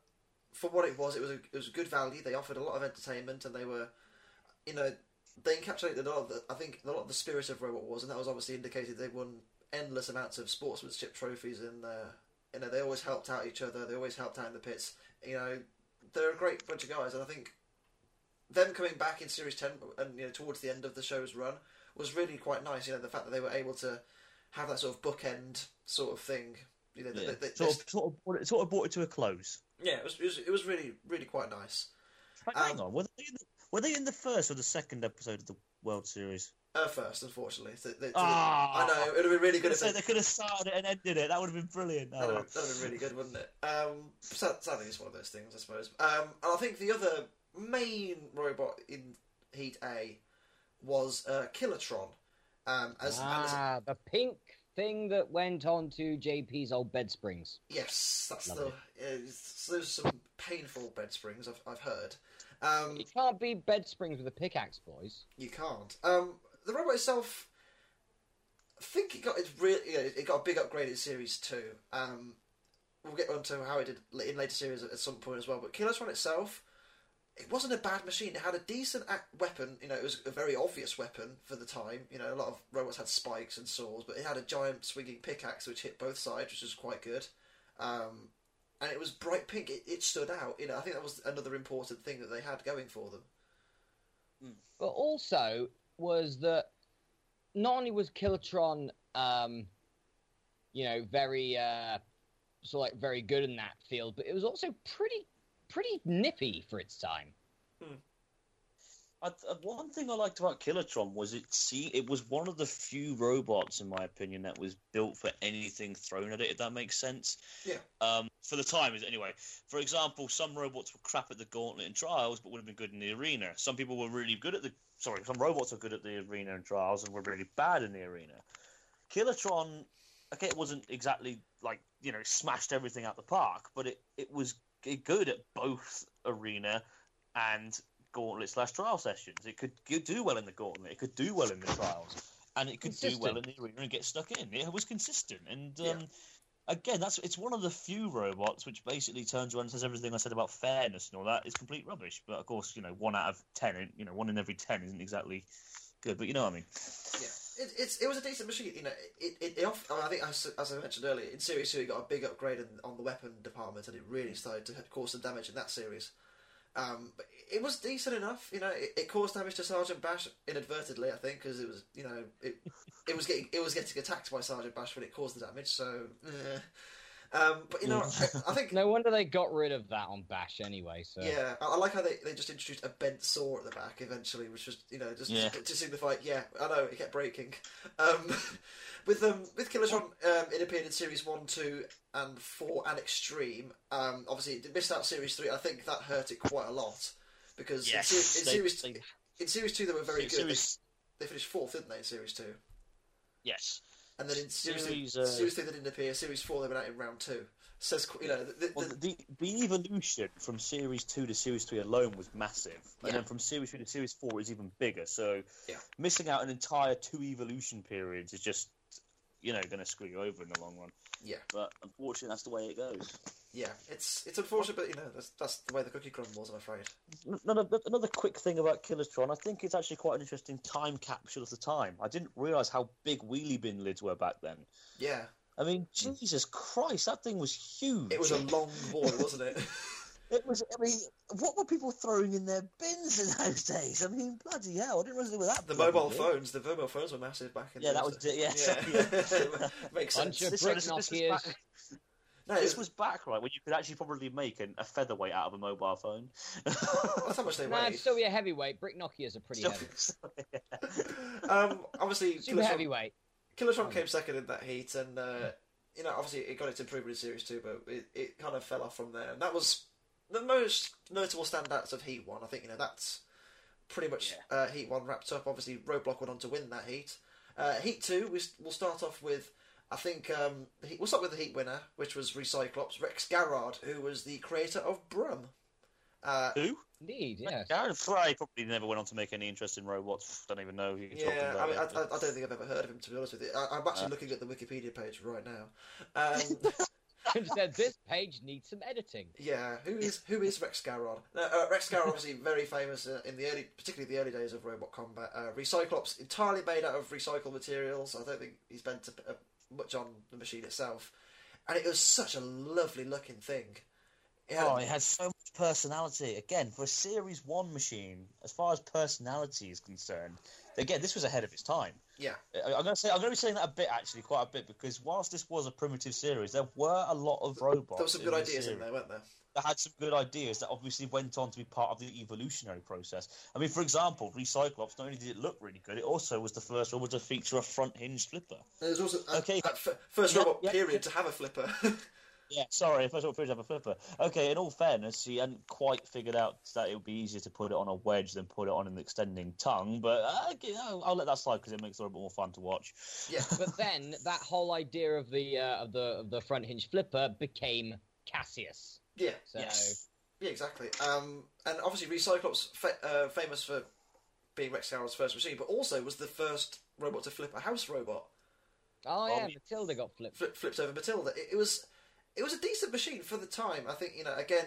for what it was, it was a, it was a good value. They offered a lot of entertainment, and they were, you know, they encapsulated a lot of the, I think, a lot of the spirit of Robot Wars, and that was obviously indicated. They won endless amounts of sportsmanship trophies, and uh, you know, they always helped out each other. They always helped out in the pits. You know, they're a great bunch of guys, and I think them coming back in Series Ten and you know towards the end of the show's run was really quite nice. You know, the fact that they were able to have that sort of bookend sort of thing. You know, Yeah. they, they, sort, of, sort, of brought it, sort of brought it to a close. yeah, it was, it was it was really really quite nice. But hang Um, on, were they, in the, were they in the first or the second episode of the World Series? Uh, first, unfortunately, So they- so Ah. I know it would have been really good if So they, they could have started it and ended it. That would have been brilliant. Oh, That'd have, that'd have been really good, wouldn't it? Um, sad- sadly, it's one of those things, I suppose. Um, and I think the other main robot in Heat A was uh, Killertron. Um, as, and as- ah, the pink thing that went on to JP's old bed springs. yes, that's Lovely. the. Uh, so those are some painful bed springs I've, I've heard. Um, You can't be bed springs with a pickaxe, boys. You can't. Um, the robot itself, I think it got its really. you know, it got a big upgrade in series two. Um, we'll get onto how it did in later series at some point as well. But Killertron itself, it wasn't a bad machine. It had a decent ac- weapon. You know, it was a very obvious weapon for the time. You know, a lot of robots had spikes and saws, but it had a giant swinging pickaxe which hit both sides, which was quite good. Um, and it was bright pink. It, it stood out. You know, I think that was another important thing that they had going for them. But also was that not only was Killertron, um, you know, very uh, sort of like very good in that field, but it was also pretty pretty nippy for its time. I, uh, one thing I liked about Killertron was it see it was one of the few robots, in my opinion, that was built for anything thrown at it. If that makes sense. Yeah. Um, for the time, is anyway. For example, some robots were crap at the gauntlet and trials, but would have been good in the arena. Some people were really good at the. Sorry, some robots were good at the arena and trials and were really bad in the arena. Killertron, okay, it wasn't exactly like you know smashed everything out the park, but it it was good at both arena and gauntlet slash trial sessions. It could do well in the gauntlet. It could do well in the trials, and it could do well in the arena and get stuck in. It was consistent, and um, Yeah. again, that's it's one of the few robots which basically turns around and says everything I said about fairness and all that is complete rubbish. But of course, you know, one out of ten, you know, one in every ten isn't exactly good. But you know what I mean? Yeah, it, it's it was a decent machine. You know, it it, it off, I think as, as I mentioned earlier, in series two, it got a big upgrade in, on the weapon department, and it really started to cause some damage in that series. Um, but it was decent enough. You know, it, it caused damage to Sergeant Bash inadvertently, I think, because it was you know it it was getting it was getting attacked by Sergeant Bash when it caused the damage. So, eh. Um, but you know, I, I think No wonder they got rid of that on Bash anyway. So yeah, I, I like how they, they just introduced a bent saw at the back eventually, which was you know just Yeah. to, to signify yeah I know it kept breaking. Um, with um with Killertron, um, it appeared in series one, two, and four, and Extreme. Um, obviously it missed out series three. I think that hurt it quite a lot because Yes, in, se- in they- series they- in series two they were very good. Series- They, they finished fourth, didn't they? In series two, yes. And then in series Series, three, uh, series three they didn't appear. Series four they went out in round two. Says you know the, the, Well, the the evolution from series two to series three alone was massive, and then from series three to series four is even bigger. So, Yeah. missing out an entire two evolution periods is just, you know, going to screw you over in the long run. yeah. But unfortunately, that's the way it goes. Yeah, it's it's unfortunate, but you know that's that's the way the cookie crumbles. I'm afraid. Another, another quick thing about Killertron, I think it's actually quite an interesting time capsule of the time. I didn't realise how big wheelie bin lids were back then. Yeah, I mean, Jesus Christ, that thing was huge. it was a long boy, wasn't it? It was. I mean, what were people throwing in their bins in those days? I mean, bloody hell! I didn't realize they were that. the mobile big. phones, the mobile phones were massive back in. Yeah, that was it. Yeah, days. sorry, Yeah, makes Bunch sense. of This, this, this, was back, No, this was, was back right when you could actually probably make an, a featherweight out of a mobile phone. that's how much they nah, weighed. it's still be a heavyweight. Brick Nokias are pretty heavy. um, obviously, Super Killertron, heavyweight. Killertron came second in that heat, and uh, you know, obviously, it got its improvement in series two, but it, it kind of fell off from there, and that was the most notable standouts of Heat One. I think you know that's pretty much uh, Heat One wrapped up. Obviously, Roadblock went on to win that heat. Uh, heat Two, we, we'll start off with. I think um, the Heat- we'll start with the Heat winner, which was Recyclopse Rex Garrod, who was the creator of Brum. Uh, Who? Indeed, yes. Gareth Fry probably never went on to make any interest interesting robots. Don't even know who you're talking yeah, I mean, I. I, I don't think I've ever heard of him to be honest with you. I, I'm actually Uh. looking at the Wikipedia page right now. Um, And said this page needs some editing. Yeah, who is who is Rex Garrod? No, uh, Rex Garrod obviously very famous uh, in the early, particularly the early days of Robot Combat. Uh, Recyclopse entirely made out of recycled materials. I don't think he spent uh, much on the machine itself, and it was such a lovely looking thing. It had- Oh, it has so much personality. Again, for a Series 1 machine, as far as personality is concerned, again, this was ahead of its time. Yeah, I'm going to say I'm going to be saying that a bit actually, quite a bit, because whilst this was a primitive series, there were a lot of robots. there were some good this ideas in there, weren't there? that had some good ideas that obviously went on to be part of the evolutionary process. I mean, for example, Recyclopse not only did it look really good, it also was the first robot to feature a front hinge flipper. There's also Okay. f- first Yeah, robot yeah, period yeah. to have a flipper. Yeah, sorry, if I saw have a flipper. Okay, in all fairness, he hadn't quite figured out that it would be easier to put it on a wedge than put it on an extending tongue. But uh, okay, I'll, I'll let that slide because it makes it a little bit more fun to watch. yeah, But then that whole idea of the uh, of the of the front hinge flipper became Cassius. yeah, So Yes. yeah, exactly. Um, and obviously Recyclopse fa- uh, famous for being Rex Garrod's first machine, but also was the first robot to flip a house robot. oh yeah, Um, Matilda got flipped. flip, flipped over Matilda. It, it was it was a decent machine for the time. I think you know again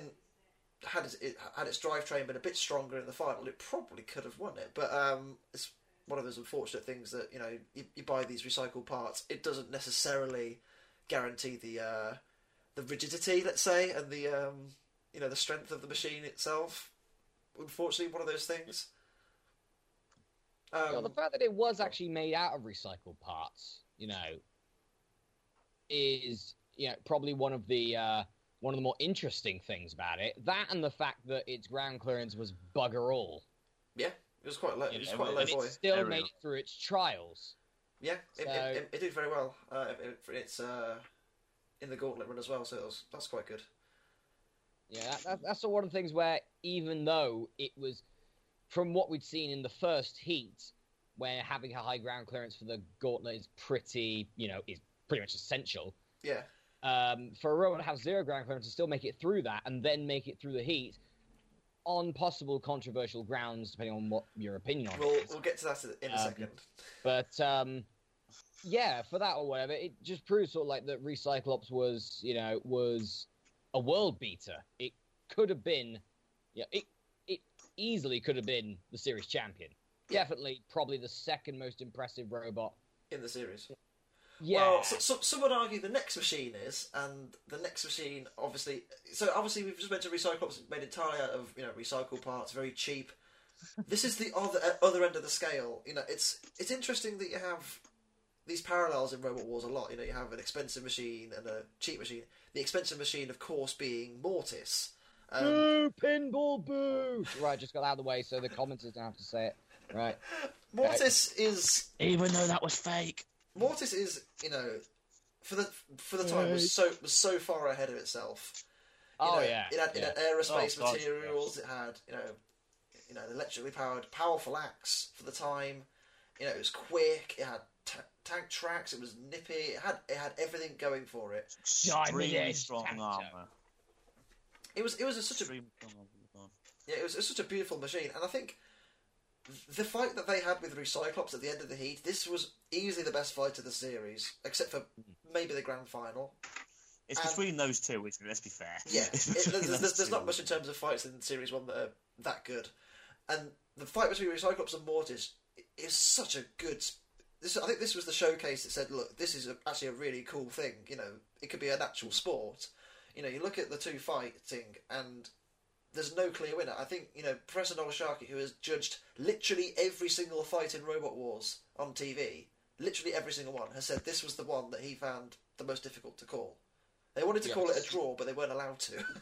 had its, it had its drivetrain been a bit stronger in the final, it probably could have won it. But um, it's one of those unfortunate things that you know you, you buy these recycled parts. It doesn't necessarily guarantee the uh, the rigidity, let's say, and the um, you know the strength of the machine itself. Unfortunately, one of those things. Um, Well, the fact that it was actually made out of recycled parts, you know, is you know probably one of the uh, one of the more interesting things about it. That and the fact that its ground clearance was bugger all. yeah, it was quite low. It was quite low it still Very made it through its trials. Yeah, it, So- it, it, it did very well. Uh, it, it- it's uh, in the gauntlet run as well, so it was, that's quite good. Yeah, that, that, that's one of the things where even though it was from what we'd seen in the first heat, where having a high ground clearance for the gauntlet is pretty, you know, is pretty much essential. Yeah, um, for a robot to have zero ground clearance and still make it through that and then make it through the heat on possible controversial grounds, depending on what your opinion on we'll it is. we'll get to that in a Um, second. But um, yeah, for that or whatever, it just proves sort of like that Recyclopse was, you know, was a world beater. It could have been, yeah, it it easily could have been the series champion. Definitely, probably the second most impressive robot. In the series. Yeah, Well, so, so, some would argue the next machine is, and the next machine, obviously. So obviously, we've just mentioned Recyclopse made entirely out of you know recycled parts, very cheap. this is the other uh, other end of the scale. You know, it's it's interesting that you have these parallels in Robot Wars a lot. You know, you have an expensive machine and a cheap machine. The expensive machine, of course, being Mortis. Um, boo, pinball, boo. Right, just got out of the way so the commenters don't have to say it. Right. Mortis is Even though that was fake. Mortis is you know for the for the time was so was so far ahead of itself. You Oh know, yeah. It had, it had aerospace Oh, God, materials. It had you know, you know, electrically powered, powerful axe for the time. You know, it was quick. It had ta tank tracks. It was nippy. It had it had everything going for it. Extremely edge strong tank armor. It was it was a, such a Extremely strong armor. yeah, it was, it was such a beautiful machine, and I think the fight that they had with Recyclopse at the end of the heat, this was easily the best fight of the series, except for maybe the grand final. It's Um, between those two, isn't it? Let's be fair. Yeah, it, there's, there's, there's not much in terms of fights in Series 1 that are that good. And the fight between Recyclopse and Mortis is such a good. This, I think this was the showcase that said, look, this is a, actually a really cool thing. You know, it could be an actual sport. You know, you look at the two fighting, and there's no clear winner. I think, you know, Professor Noel Sharkey, who has judged literally every single fight in Robot Wars on TV, literally every single one, has said this was the one that he found the most difficult to call. They wanted to call it a draw, but they weren't allowed to.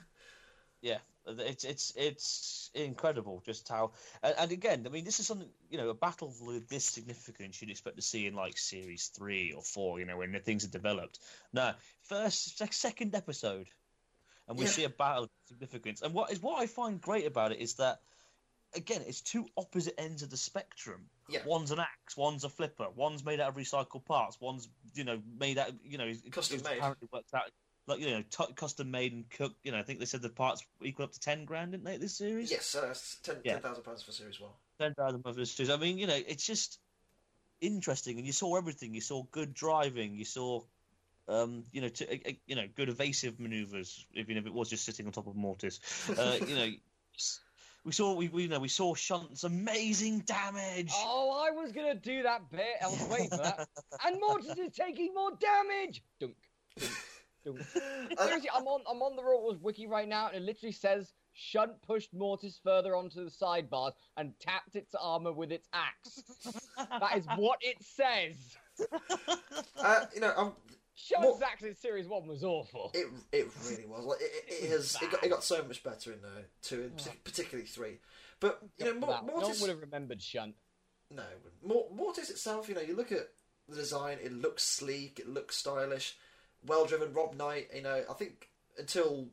Yeah, it's it's it's incredible just how and, and again, I mean, this is something you know a battle with this significance you'd expect to see in like series three or four, you know, when the things are developed. No, first second episode, and we Yeah. see a battle of significance. And what is what I find great about it is that again, it's two opposite ends of the spectrum. Yeah. One's an axe, one's a flipper, one's made out of recycled parts, one's you know made out you know Custom made. Apparently works out like you know t- custom made and cooked. You know, I think they said the parts equal up to ten grand, didn't they? This series, Yes, uh, ten Yeah. thousand pounds for series one. ten thousand of this series. I mean, you know, it's just interesting, and you saw everything. You saw good driving. You saw. Um, you know, to, uh, uh, you know, good evasive manoeuvres. Even if it was just sitting on top of Mortis, uh, you know, we saw we, we you know we saw Shunt's amazing damage. Oh, I was gonna do that bit. I was waiting for that. and Mortis is taking more damage. Dunk, dunk, dunk. Uh, Seriously, I'm on I'm on the Raw wiki right now, and it literally says Shunt pushed Mortis further onto the sidebars and tapped its armor with its axe. that is what it says. uh, you know, um, Mor- axe in Series One was awful. it it really was like it, it, it has it got, it got so much better in uh, two, particularly three. But you know, Mor- That- no one Mortis. would have remembered Shunt. No, it Mortis itself, you know, you look at the design, it looks sleek, it looks stylish, well driven. Rob Knight, you know, I think until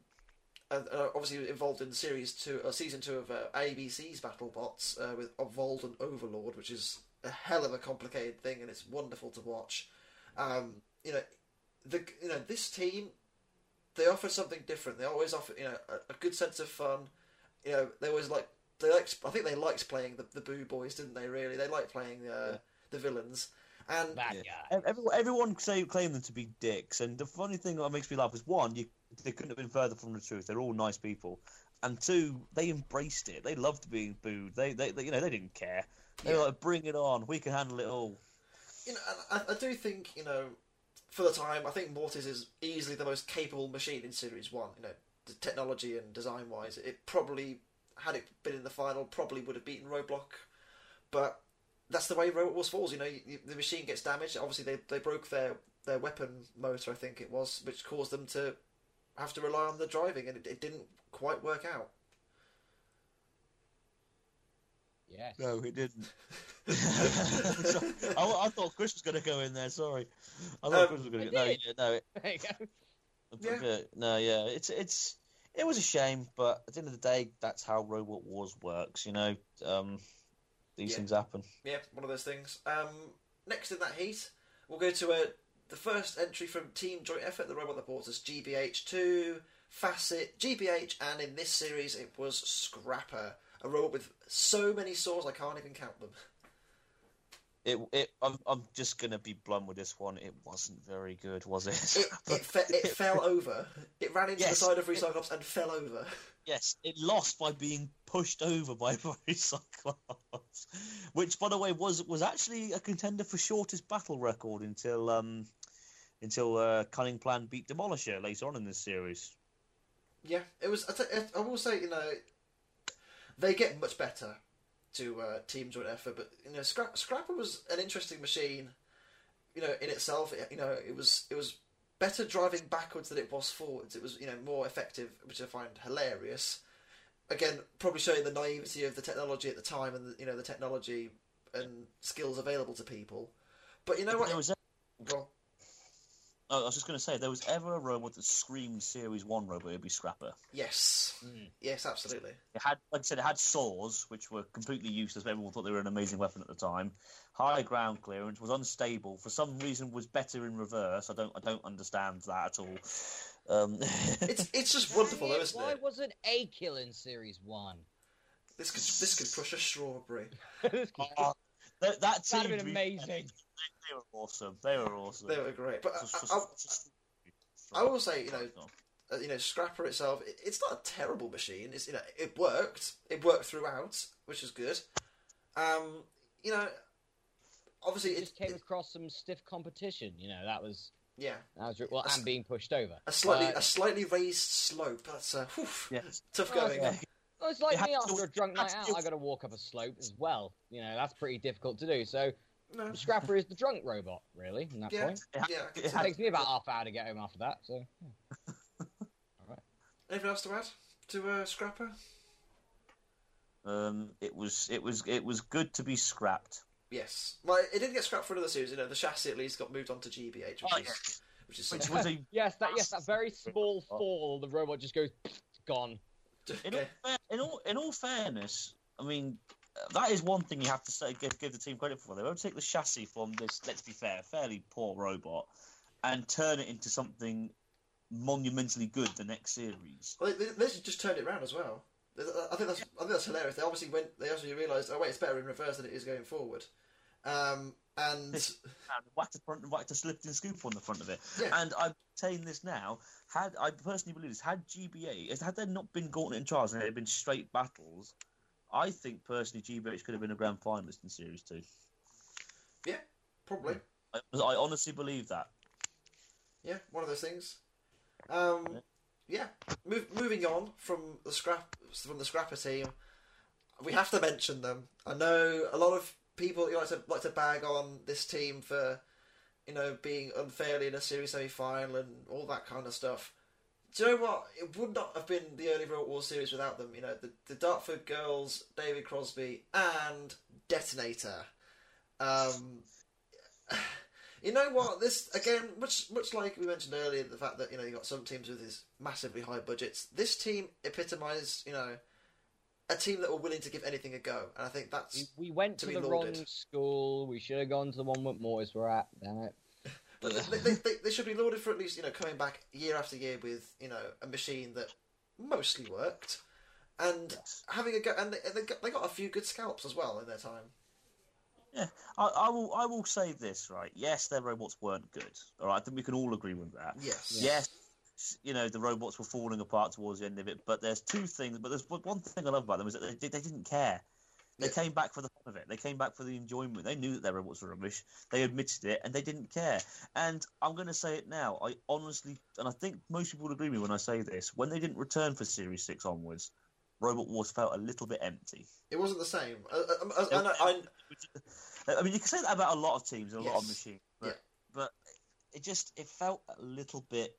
uh, uh, obviously involved in series two, uh, season two of uh, ABC's BattleBots uh, with Evolved and Overlord, which is a hell of a complicated thing, and it's wonderful to watch. Um, you know, the you know this team, they offer something different. They always offer you know a, a good sense of fun. You know, they always like they like. I think they liked playing the the Boo Boys, didn't they? Really, they liked playing uh, Yeah. the villains. And Yeah. Everyone, everyone say, claim them to be dicks, and the funny thing that makes me laugh is one, you, they couldn't have been further from the truth. They're all nice people, and two, they embraced it. They loved being booed. They, they, they you know, they didn't care. They were like, "Bring it on. We can handle it all." you know, I, I do think you know, for the time, I think Mortis is easily the most capable machine in Series One. You know, the technology and design wise, it probably had it been in the final, probably would have beaten Roadblock, but that's the way Robot Wars falls. You know, you, the machine gets damaged. Obviously, they they broke their their weapon motor, I think it was, which caused them to have to rely on the driving, and it, it didn't quite work out. Yes. No, it didn't. I, I thought Chris was going to go in there. Sorry, I thought Um, Chris was going I to. No, did. yeah, no, it, There you go. No, yeah. It's it's it was a shame, but at the end of the day, that's how Robot Wars works. You know, um, these Yeah. things happen. Yeah, one of those things. Um, next in that heat, we'll go to uh, the first entry from Team Joint Effort, the Robot Reporters GBH2, Facet, GBH, and in this series it was Scrapper, a robot with so many swords I can't even count them. It, it, I'm, I'm just gonna be blunt with this one. It wasn't very good, was it? It, it, fe- it fell over. It ran into Yes. the side of Recyclopse and fell over. yes, it lost by being pushed over by Cyclops, which, by the way, was was actually a contender for shortest battle record until um until uh, Cunning Plan beat Demolisher later on in this series. Yeah, it was. I, t- I will say, you know, they get much better to uh, Team Joint Effort, but you know, Scrap- Scrapper was an interesting machine. You know, in itself, it, you know, it was it was better driving backwards than it was forwards. It was you know more effective, which I find hilarious. Again, probably showing the naivety of the technology at the time and the, you know the technology and skills available to people. But you know If what? there was Well, Oh, I was just going to say, if there was ever a robot that screamed Series 1 robot, it'd be Scrapper. yes, Mm. yes, absolutely. It had, like I said, it had saws, which were completely useless, but everyone thought they were an amazing weapon at the time. High ground clearance, was unstable, for some reason was better in reverse. I don't I don't understand that at all. Um, It's it's just wonderful, though, isn't Why it? wasn't A kill in Series 1? This could this could crush a strawberry. That'd oh, that, that team, have been to be- amazing. They were awesome. They were awesome. They were great, but Just- I, just- I, I will say, you know, uh, you know, Scrapper itself, it, it's not a terrible machine. It's you know, it worked. It worked throughout, which is good. Um, you know, obviously, It it, just came it- across some stiff competition. You know, that was yeah, that was well, A s- and being pushed over. a slightly Uh, a slightly raised slope. That's uh, whew, Yes. tough Oh, going. Yeah. Well, it's like It had me to- after a drunk night out. I got to walk up a slope as well. You know, that's pretty difficult to do. So No, Scrapper is the drunk robot, really. From that yeah, point, It yeah. It it had- takes me about half an hour to get home after that. So All right. Anything else to add to uh, Scrapper? Um, it was it was it was good to be scrapped. Yes. Well, it didn't get scrapped for another series. You know, the chassis at least got moved on to GBH, which Oh, is yeah. which which is Which was a yes, that yes, that very small fall, the robot just goes gone. in all, okay. fair, in all in all fairness, I mean, that is one thing you have to say give, give the team credit for. They won't take the chassis from this. Let's be fair, fairly poor robot, and turn it into something monumentally good the next series. Well, they, they just turned it around as well. I think that's I think that's hilarious. They obviously went. They actually realised, oh wait, it's better in reverse than it is going forward. Um, and And whacked a front, whacked a slip and scoop on the front of it. Yeah. And I'm saying this now. Had I personally believe this, had GBA, is- had there not been Gauntlet and Trials and it had been straight battles, I think personally GBH could have been a grand finalist in Series Two. yeah, probably. I, I honestly believe that. Yeah, one of those things. Um, yeah. Move, moving on from the scrap from the scrapper team, we have to mention them. I know a lot of people you like to like to bag on this team for, you know, being unfairly in a series semi final and all that kind of stuff. Do you know what? It would not have been the early World War series without them. You know, the, the Dartford girls, David Crosby, and Detonator. Um, you know what? This again, much much like we mentioned earlier, the fact that you know you got some teams with these massively high budgets. This team epitomised, you know, a team that were willing to give anything a go, and I think that's. we went To to, the lauded. wrong school. We should have gone to the one that Mortis were at. Damn it. But they, they, they, they should be lauded for at least you know coming back year after year with you know a machine that mostly worked, and Yes. having a go. And they, they got they got a few good scalps as well in their time. Yeah, I, I will. I will say this right. Yes, their robots weren't good. All right, I think we can all agree with that. Yes. Yes, you know the robots were falling apart towards the end of it. But there's two things. But there's one thing I love about them is that they, they didn't care. They Yeah. came back for the fun of it. They came back for the enjoyment. They knew that their robots were rubbish. They admitted it, and they didn't care. And I'm going to say it now. I honestly, and I think most people would agree with me when I say this. When they didn't return for Series Six onwards, Robot Wars felt a little bit empty. It wasn't the same. Uh, uh, um, uh, I, I, I, I, I, I mean, you can say that about a lot of teams and a lot of machines, but, Yeah. but it just it felt a little bit.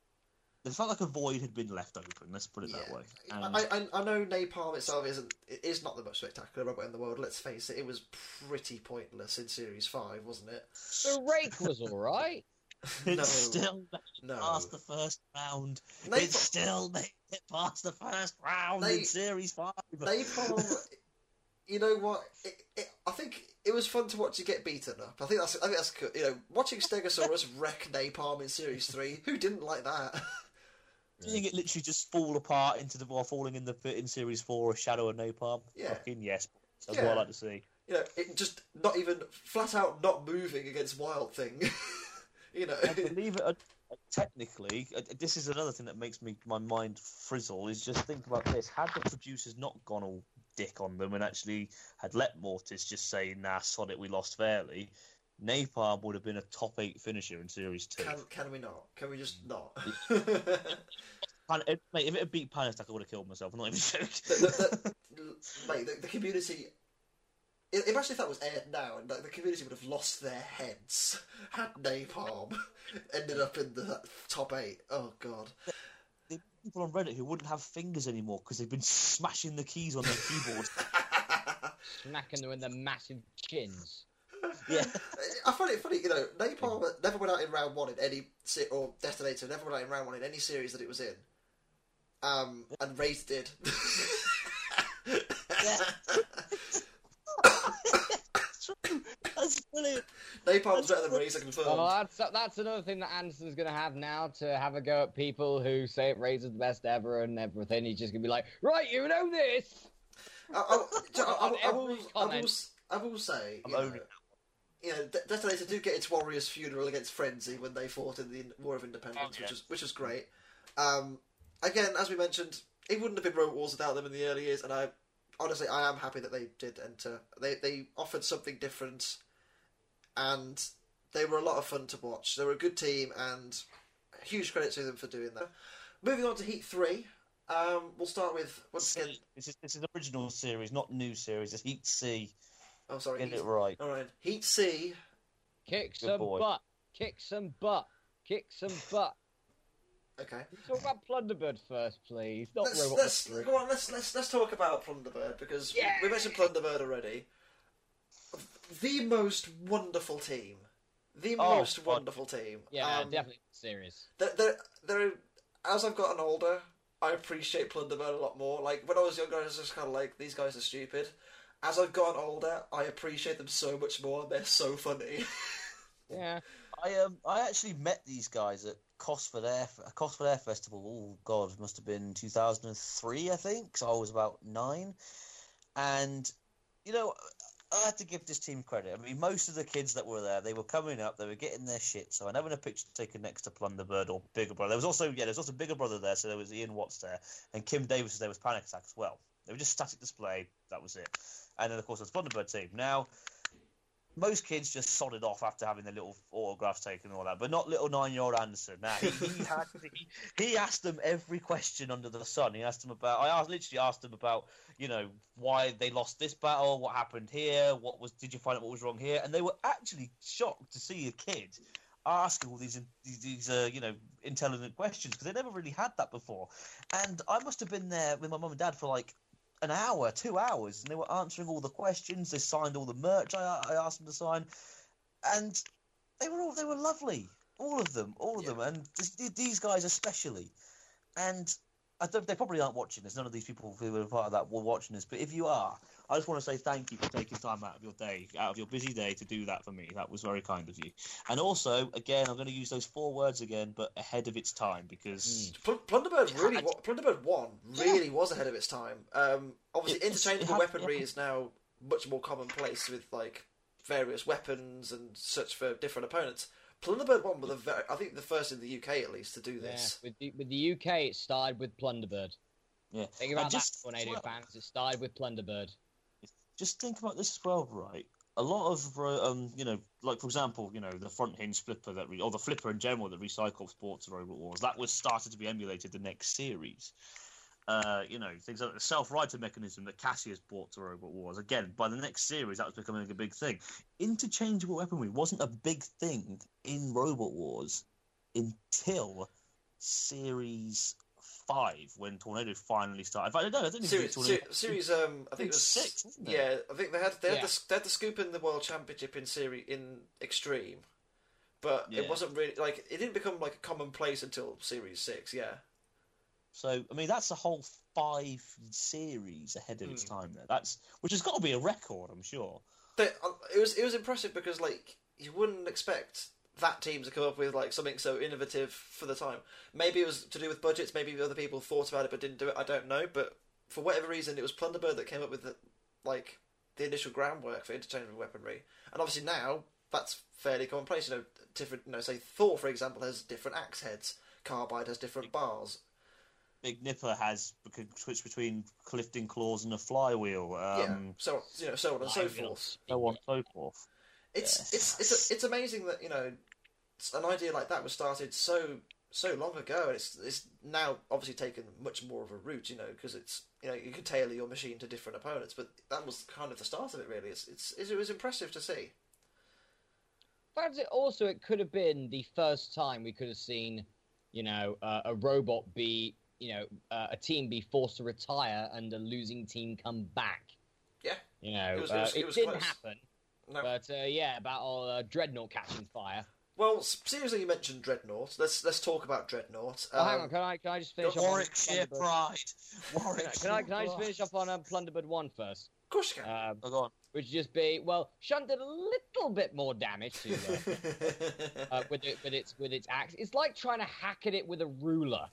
It felt like a void had been left open. Let's put it that way. And um, I, I, I know Napalm itself isn't it is not the most spectacular robot in the world. Let's face it, it was pretty pointless in Series Five, wasn't it? The rake was all right. it no, still made no. past the first round. Napalm, It still made it past the first round They- in Series Five. Napalm. you know what? It, it, I think it was fun to watch you get beaten up. I think that's I think that's. You know, watching Stegosaurus wreck Napalm in Series Three. Who didn't like that? Seeing it literally just fall apart into the while falling in the pit in Series Four, a shadow of napalm. Yeah. Fucking yes. That's Yeah. what I like to see. you know, it just not even flat out not moving against Wild Thing. you know, And believe it, technically, uh, this is another thing that makes me my mind frizzle. Is just think about this: had the producers not gone all dick on them and actually had let Mortis just say, "Nah, sod it, we lost fairly," Napalm would have been a top eight finisher in Series Two. can can we not? Can we just mm. not? Pan- if, mate, if it had beat Panic Attack, I would have killed myself. I'm not even joking. the, the, the, mate, the, the community. i- Imagine if that was aired now, and like, the community would have lost their heads had Napalm ended up in the top eight. Oh god! There were people on Reddit who wouldn't have fingers anymore because they've been smashing the keys on their keyboard. Smacking them in their massive chins. Yeah. I find it funny, you know, Napalm never went out in round one in any se- or Detonator never went out in round one in any series that it was in. Um, and Wraith did. That's true. That's brilliant. Napalm's better than Wraith, I confirm. Well, that's that's another thing that Anderson's going to have now to have a go at people who say it raises the best ever and everything. He's just going to be like, right, you know this. I, I, I, I, On I, will, I, will. I will say, I'm you know, it. You know, De- Detonator do get its Warriors funeral against Frenzy when they fought in the War of Independence, Oh, yeah. which is which is great. Um, again, as we mentioned, it wouldn't have been Robot Wars without them in the early years, and I honestly I am happy that they did enter. They they offered something different, and they were a lot of fun to watch. They were a good team, and huge credit to them for doing that. Moving on to Heat Three, um, we'll start with once again. This is this is original series, not new series. It's Heat C. Oh, sorry, Get Heat, it right. all right, Heat C. Kick Good some boy. butt. Kick some butt. Kick some butt. Okay. Talk about Plunderbird first, please. Not let's, Robot let's Mystery. go on. Let's let's let's talk about Plunderbird because we- Yeah. we mentioned Plunderbird already. The most wonderful team, the Oh, most God. wonderful team. Yeah, Um, definitely serious. They're, they're, they're, as I've gotten older, I appreciate Plunderbird a lot more. Like when I was younger, I was just kind of like these guys are stupid. As I've gotten older, I appreciate them so much more. They're so funny. Yeah. I um I actually met these guys at Cosford Air Cosford Air Festival. Oh God, it must have been 2003, I think. So I was about nine, and you know I had to give this team credit. I mean, most of the kids that were there, they were coming up, they were getting their shit. So I never had a picture taken next to Plunderbird or Bigger Brother. There was also yeah, there was also Bigger Brother there. So there was Ian Watts there, and Kim Davies there with Panic Attack as well. They were just static display. That was it. And then of course there's Plunderbird team. Now most kids just sodded off after having their little autographs taken and all that, but not little nine-year-old Anderson. Now he, he had he, he asked them every question under the sun. He asked them about. I asked, literally asked them about, you know, why they lost this battle, what happened here, what was, did you find out what was wrong here, and they were actually shocked to see a kid asking all these, these uh, you know intelligent questions because they never really had that before. And I must have been there with my mum and dad for like an hour, two hours, and they were answering all the questions. They signed all the merch I, I asked them to sign, and they were all they were lovely, all of them, all of Yeah. them, and th- these guys especially. And I don't, they probably aren't watching this. None of these people who were part of that were watching this. But if you are, I just want to say thank you for taking time out of your day, out of your busy day, to do that for me. That was very kind of you. And also, again, I'm going to use those four words again, but ahead of its time because. Pl- Plunderbird really, had- Plunderbird One really was ahead of its time. Um, obviously, It interchangeable it had- weaponry is now much more commonplace with like various weapons and such for different opponents. Plunderbird One were the very, I think the first in the UK at least to do Yeah. this. With the, with the UK, it started with Plunderbird. Yeah. Think And about just- that, Tornado well- fans. It started with Plunderbird. Just think about this as well, right? A lot of, uh, um, you know, like for example, you know, the front hinge flipper that, re- or the flipper in general that recycled sports robot wars, that was started to be emulated the next series. Uh, you know, things like the self-righting mechanism that Cassius brought to Robot Wars. Again, by the next series, that was becoming a big thing. Interchangeable weaponry wasn't a big thing in Robot Wars until series five, when Tornado finally started. In fact, I don't know, I don't even think Series, Tornado. series, um, I think it was Six, wasn't it? Yeah, I think they had they had, Yeah. the, they had the scoop in the world championship in series in extreme, but it wasn't really like it didn't become like a commonplace until series six. Yeah, So I mean, that's a whole five series ahead of its Hmm. time. There, that's which has got to be a record, I'm sure. they, uh, it was it was impressive because like you wouldn't expect that team to come up with like something so innovative for the time. Maybe it was to do with budgets. Maybe other people thought about it but didn't do it. I don't know. But for whatever reason, it was Plunderbird that came up with the, like the initial groundwork for interchangeable weaponry. And obviously now that's fairly commonplace. You know, different. You know, say Thor for example has different axe heads. Carbide has different bars. Big Nipper has switched between Clifton claws and a flywheel. yeah. Um, So you know, so on and so forth. so on and so forth. It's Yes. it's it's it's amazing that you know an idea like that was started so so long ago, and it's it's now obviously taken much more of a route. You know, because it's you know you can tailor your machine to different opponents, but that was kind of the start of it. Really, it's it's, it was impressive to see. Perhaps it also it could have been the first time we could have seen, you know, uh, a robot be, you know, uh, a team be forced to retire and a losing team come back. Yeah. You know, It was- uh, it was- it was didn't close. happen, No. but uh, yeah, about all uh, Dreadnought catching fire. Well, seriously, you mentioned Dreadnought. Let's let's talk about Dreadnought. Oh, hang Um, on, can I can I just finish go- up on Warwickshire Plunderbird? Pride. Can I, Warwickshire can I can I just finish up on um, Plunderbird one first? Of course you can. Um, Oh, go on. which would just be well, Shunt did a little bit more damage to uh, uh, with it with its with its axe. It's like trying to hack at it with a ruler.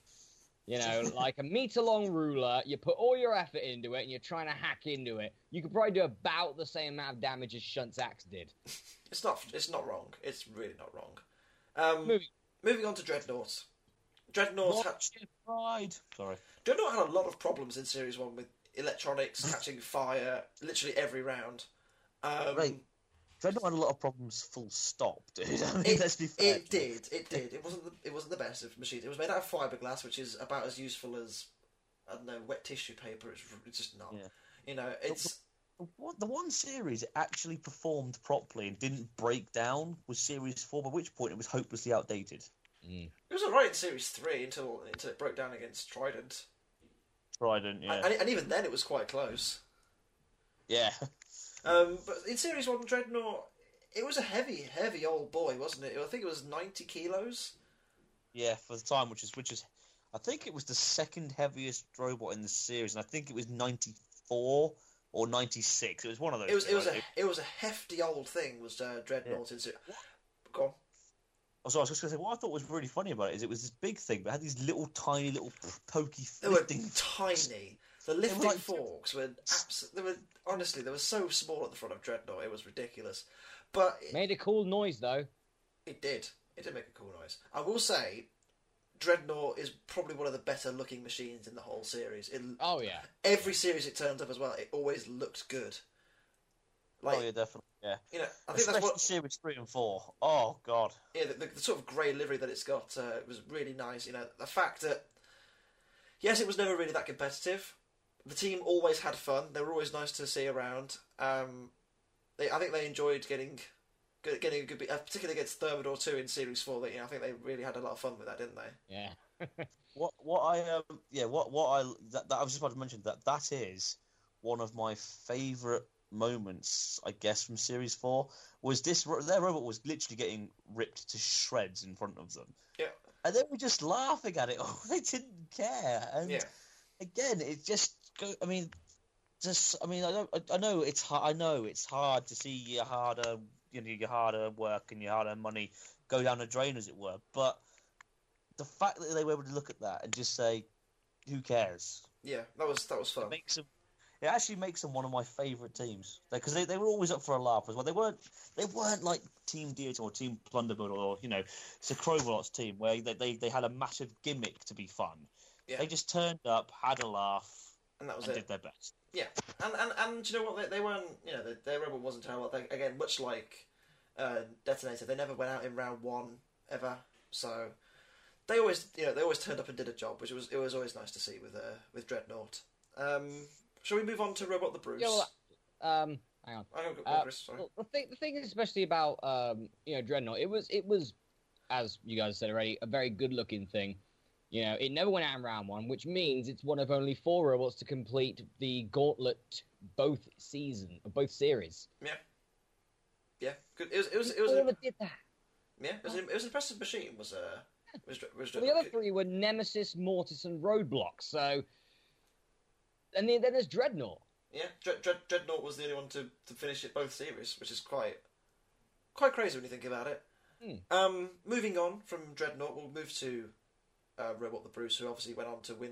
You know, like a meter long ruler. You put all your effort into it, and you're trying to hack into it. You could probably do about the same amount of damage as Shunt's axe did. it's not it's not wrong. It's really not wrong. Um, Moving. moving on to Dreadnought. Dreadnought had, Warwickshire Pride. Sorry. Dreadnought had a lot of problems in Series 1 with electronics catching fire literally every round. Um, Right. Dreadnought had a lot of problems. Full stop, dude. I mean, It, let's be fair. it did, it did. It wasn't the, it wasn't the best of machines. It was made out of fiberglass, which is about as useful as I don't know wet tissue paper. It's, it's just not. Yeah. You know, it's The one- The one series it actually performed properly and didn't break down was Series 4, by which point it was hopelessly outdated. Mm. it was alright in Series Three until until it broke down against Trident, Trident, yeah. and, and even then it was quite close. yeah. Um, but in Series One, Dreadnought, it was a heavy, heavy old boy, wasn't it? I think it was ninety kilos. Yeah, for the time, which is which is, I think it was the second heaviest robot in the series, and I think it was ninety four or ninety six. It was one of those. It was it was a it was a hefty old thing. Was uh, Dreadnought in Syria? Go on. Oh, so I was just going to say, what I thought was really funny about it is it was this big thing, but it had these little tiny, little pokey They were tiny. The lifting like- forks were abs- They were honestly they were so small at the front of Dreadnought. It was ridiculous, but it, Made a cool noise though. it did. It did make a cool noise. I will say, Dreadnought is probably one of the better looking machines in the whole series. It, Oh yeah. every series it turns up as well, it always looked good. Like oh yeah, definitely. Yeah, you know, I think especially that's what series three and four. Oh god. yeah, the, the, the sort of grey livery that it's got uh, was really nice. You know, the fact that yes, it was never really that competitive. The team always had fun. They were always nice to see around. Um, they, I think they enjoyed getting getting a good, beat, uh, particularly against Thermidor two in Series Four. That you know, I think they really had a lot of fun with that, didn't they? Yeah. What what I um yeah what what I that, that I was just about to mention that that is one of my favourite moments I guess from series four was this their robot was literally getting ripped to shreds in front of them Yeah. and they were just laughing at it oh they didn't care and Yeah. again it just go I mean just I mean I don't I, I know it's hard I know it's hard to see your harder you know your harder work and your harder money go down the drain as it were but the fact that they were able to look at that and just say who cares Yeah, that was that was fun. it makes them it actually makes them one of my favourite teams because they, they were always up for a laugh as well. They weren't they weren't like Team Deity or Team Plunderbird or you know Sakrovolot's team where they, they, they had a massive gimmick to be fun. Yeah. They just turned up, had a laugh, and that was and it. did their best. Yeah, and and and do you know what? They, they weren't. You know, their, their robot wasn't terrible. They, again, much like uh, Detonator, they never went out in round one ever. So they always, you know, they always turned up and did a job, which was it was always nice to see with uh, with Dreadnought. Um, shall we move on to Robot the Bruce? Yeah, well, um, hang on. I don't go, Uh, Chris, sorry. Well, the thing, the thing, especially about um, you know, Dreadnought, it was, it was, as you guys said already, a very good-looking thing. You know, it never went out in round one, which means it's one of only four robots to complete the gauntlet both season, both series. yeah, good. It was it was it was, a, did that. yeah, it was, an, it was an impressive machine. Was uh, was, was Well, the other three were Nemesis, Mortis, and Roadblock. So, and then, then there's Dreadnought. Yeah, Dread, Dread, Dreadnought was the only one to, to finish it both series, which is quite quite crazy when you think about it. Hmm. Um, moving on from Dreadnought, we'll move to uh, Robot the Bruce, who obviously went on to win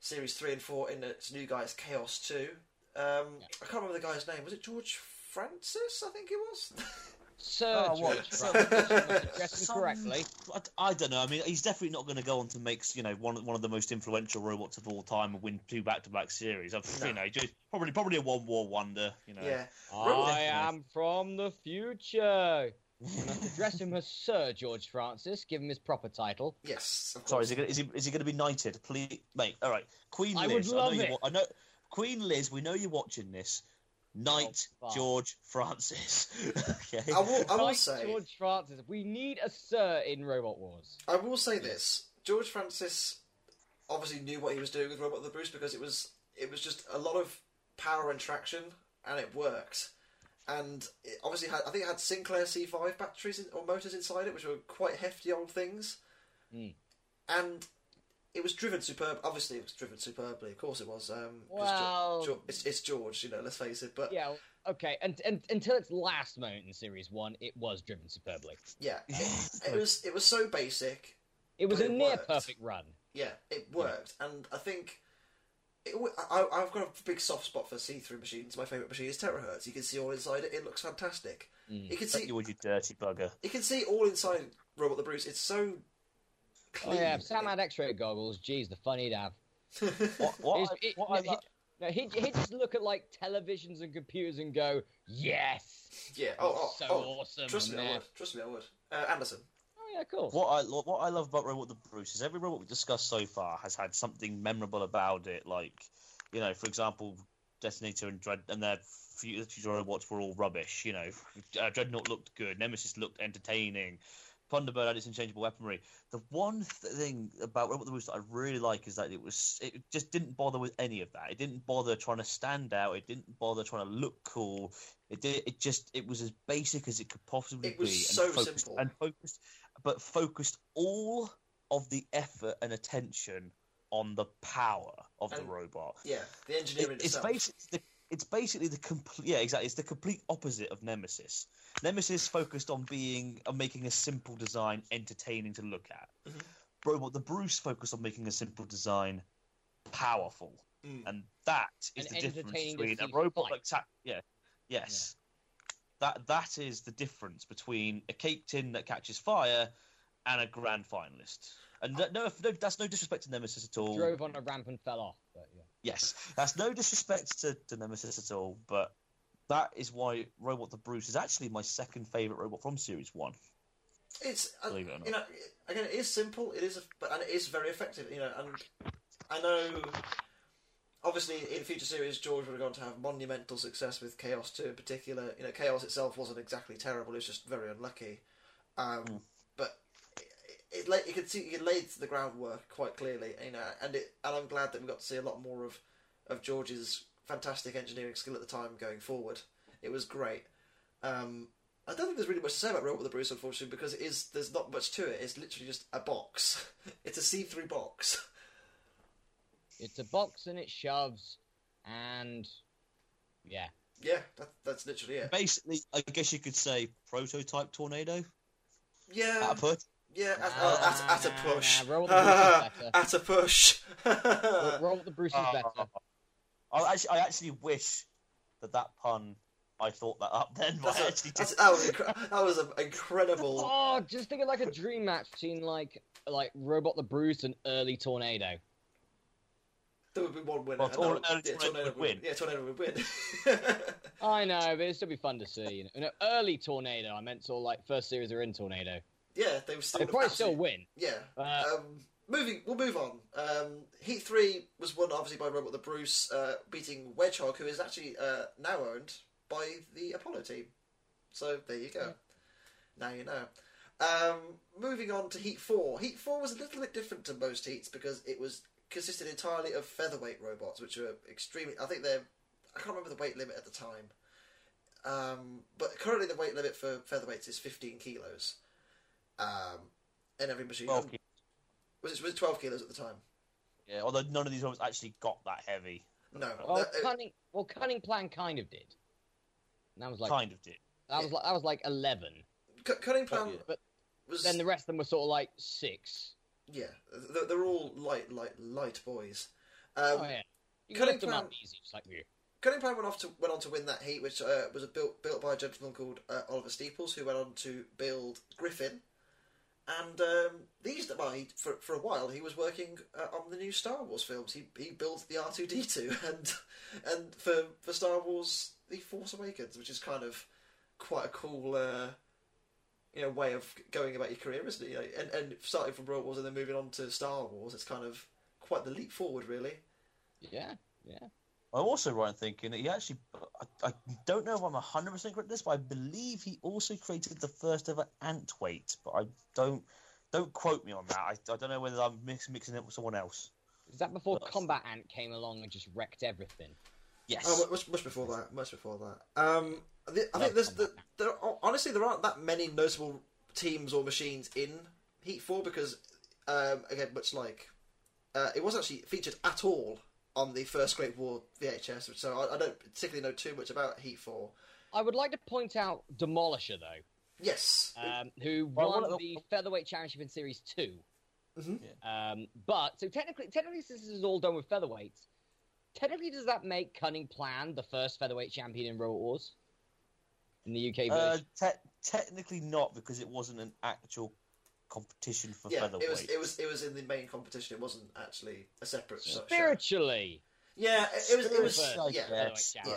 series three and four in its new guys Chaos two. Um, I can't remember the guy's name. Was it George Francis? I think it was. Sir Oh, what? George Francis, I'm addressing Some- correctly. I, I don't know. I mean, he's definitely not going to go on to make you know one one of the most influential robots of all time and win two back to back series. I've, No. You know, just probably probably a one war wonder. You know. yeah, I am from the future. And I have address him as Sir George Francis, give him his proper title. yes. Of Sorry, is he, gonna, is he is he going to be knighted? Please, mate. All right, Queen I Liz. would love I know it. you. wa- I know Queen Liz. We know you're watching this. Knight Oh. George Francis. okay. I will. I will Knight say. George Francis. We need a Sir in Robot Wars. I will say this: George Francis obviously knew what he was doing with Robot the Bruce because it was it was just a lot of power and traction, and it worked. And it obviously had I think it had Sinclair C5 batteries in, or motors inside it, which were quite hefty old things. Hmm. And it was driven superb. Obviously, it was driven superbly. Of course, it was. Um, it's, Well- George, it's, it's George, you know. Let's face it. But Yeah, okay. And, and until its last moment in Series One, it was driven superbly. yeah, it, it was it was so basic. It was a it near worked. perfect run. Yeah, it worked, and I think it, w- I, I've got a big soft spot for see-through machines. My favourite machine is Terrorhurtz. You can see all inside it. It looks fantastic. Mm. You can see you with your dirty bugger. you can see all inside Robot the Bruce. It's so clean. Oh yeah, if Sam had X-ray goggles. Geez, the fun he'd have. What, what, He's- he- what no, I he- lo- no, he'd, he'd just look at like televisions and computers and go, "Yes, yeah. Oh, oh, so oh. awesome." Trust me, and I would. Trust me, I would. Uh, Anderson. Yeah, cool. What I lo- what I love about Robot the Bruce is every robot we've discussed so far has had something memorable about it. Like, you know, for example, Detonator and Dread and their fu- future robots were all rubbish. You know, uh, Dreadnought looked good, Nemesis looked entertaining, Plunderbird had its interchangeable weaponry. The one thing about Robot the Bruce that I really like is that it was it just didn't bother with any of that. It didn't bother trying to stand out. It didn't bother trying to look cool. It did. It just. It was as basic as it could possibly be. It was be, so and focused, simple. and focused, but focused all of the effort and attention on the power of the robot. Yeah, the engineering It- it's itself. basically the, it's basically the complete yeah exactly it's the complete opposite of Nemesis. Nemesis focused on being on making a simple design entertaining to look at. Mhm. Robot the Bruce focused on making a simple design powerful, Mm. and that is And the difference between a robot fight. like Ta- yeah yes. That that is the difference between a cake tin that catches fire and a grand finalist. And no, no, no that's no disrespect to Nemesis at all. Drove on a ramp and fell off. But yeah. Yes, that's no disrespect to, to Nemesis at all, but that is why Robot the Bruce is actually my second favorite robot from Series One. It's uh, Believe it or not. you know again it is simple. It is, a, but and it is very effective. You know, and I know obviously in future series George would have gone to have monumental success with Chaos Two in particular. You know, Chaos itself wasn't exactly terrible. It was just very unlucky. Um, Mm. But it, it, you could see it laid the groundwork quite clearly. You know, and it and I'm glad that we got to see a lot more of of George's fantastic engineering skill at the time going forward. It was great. Um, I don't think there's really much to say about Robot the Bruce, unfortunately, because it is there's not much to it. It's literally just a box. it's a see-through box. It's a box and it shoves, and yeah, yeah, that, that's literally it. Basically, I guess you could say prototype tornado Yeah, at a push. yeah, at, uh, at, at a push. nah, Robot the Bruce better. at a push. Ro- Robot the Bruce is Uh, better. I actually, I actually wish that that pun I thought that up then, but That's I a- actually that's- did. that was incre- that was an incredible. Oh, just think of like a dream match between like like Robot the Bruce and Early Tornado. There would be one winner. Well, and that would- uh, yeah, Tornado would win. Yeah, tornado would win. I know, but it'd still be fun to see. You know, no, early Tornado. I meant sort of like first series are in Tornado. yeah, they would still. They probably still win. Yeah. Uh, um, moving, we'll move on. Um, Heat three was won obviously by Robot the Bruce, uh, beating Wedgehog, who is actually uh, now owned by the Apollo team. So there you go. Now you know. Um, moving on to Heat four. Heat four was a little bit different to most heats because it was consisted entirely of featherweight robots, which are extremely. I think they're. I can't remember the weight limit at the time. Um, but currently the weight limit for featherweights is 15 kilos. Um, in every machine. Well, Was it, was it 12 kilos at the time? yeah, although none of these robots actually got that heavy. No. Well, No, it- cunning. Well, cunning plan kind of did. And that was like kind of did. that was like that was like eleven. cu- cunning plan yeah. But was then the rest of them were sort of like six. Yeah. They're, they're all light, light, light boys. Um, oh yeah, you lift them up easy, just like you. Cunning plan went off to went on to win that heat, which uh, was a built built by a gentleman called uh, Oliver Steeples, who went on to build Griffin. And um, these well, he, for for a while he was working uh, on the new Star Wars films. He he built the R two D two and and for for Star Wars the Force Awakens, which is kind of quite a cool uh, you know way of going about your career, isn't it? You know, and and starting from Robot Wars and then moving on to Star Wars, it's kind of quite the leap forward, really. Yeah, yeah. I'm also right in thinking that he actually. I, I don't know if I'm 100% correct in this, but I believe he also created the first ever ant weight. But I don't. Don't quote me on that. I, I don't know whether I'm mix, mixing it with someone else. Is that before That's- Combat Ant came along and just wrecked everything? Yes. Oh, much, much before that. Much before that. Um, I thi- I No, think there's the, there. Are, honestly, there aren't that many notable teams or machines in Heat Four because, um, again, much like uh, it wasn't actually featured at all on the first Great War VHS. So I, I don't particularly know too much about Heat Four. I would like to point out Demolisher though, Yes, um, who Well, won what- Mm-hmm. the featherweight championship in Series 2 Mhm. Um, but so technically, technically, since this is all done with featherweights, technically, does that make Cunning Plan the first featherweight champion in Robot Wars in the UK Uh, te- technically not because it wasn't an actual competition for yeah, featherweight. it was. It was. It was in the main competition. It wasn't actually a separate. show. Spiritually, Yeah, it, it was. It was. Spiritually. Yeah, Yeah. yeah.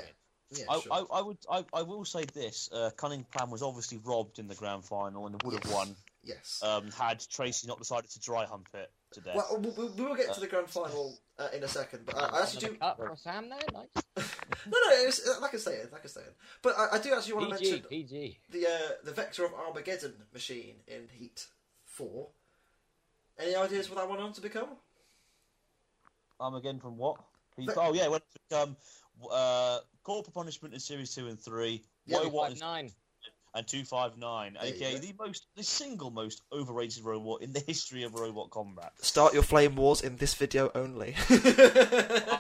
yeah. I, sure. I, I would I, I will say this: uh, Cunning Plan was obviously robbed in the grand final and would have Yes. won yes. um, had Tracy not decided to dry hump it today. well, we, we will get to the grand final uh, in a second, but I, I actually do. cut for Sam there, nice. No, no, it's, like I say, like I say, but I, I do actually want to mention PG. the uh, the Vector of Armageddon machine in Heat Four. Any ideas what that went on to become? Um, again from what? He- But- oh yeah, went to um, w- uh, corporal punishment in series two and three. Yeah, Robot nine. And two five nine, There aka the most, the single most overrated robot in the history of robot combat. Start your flame wars in this video only.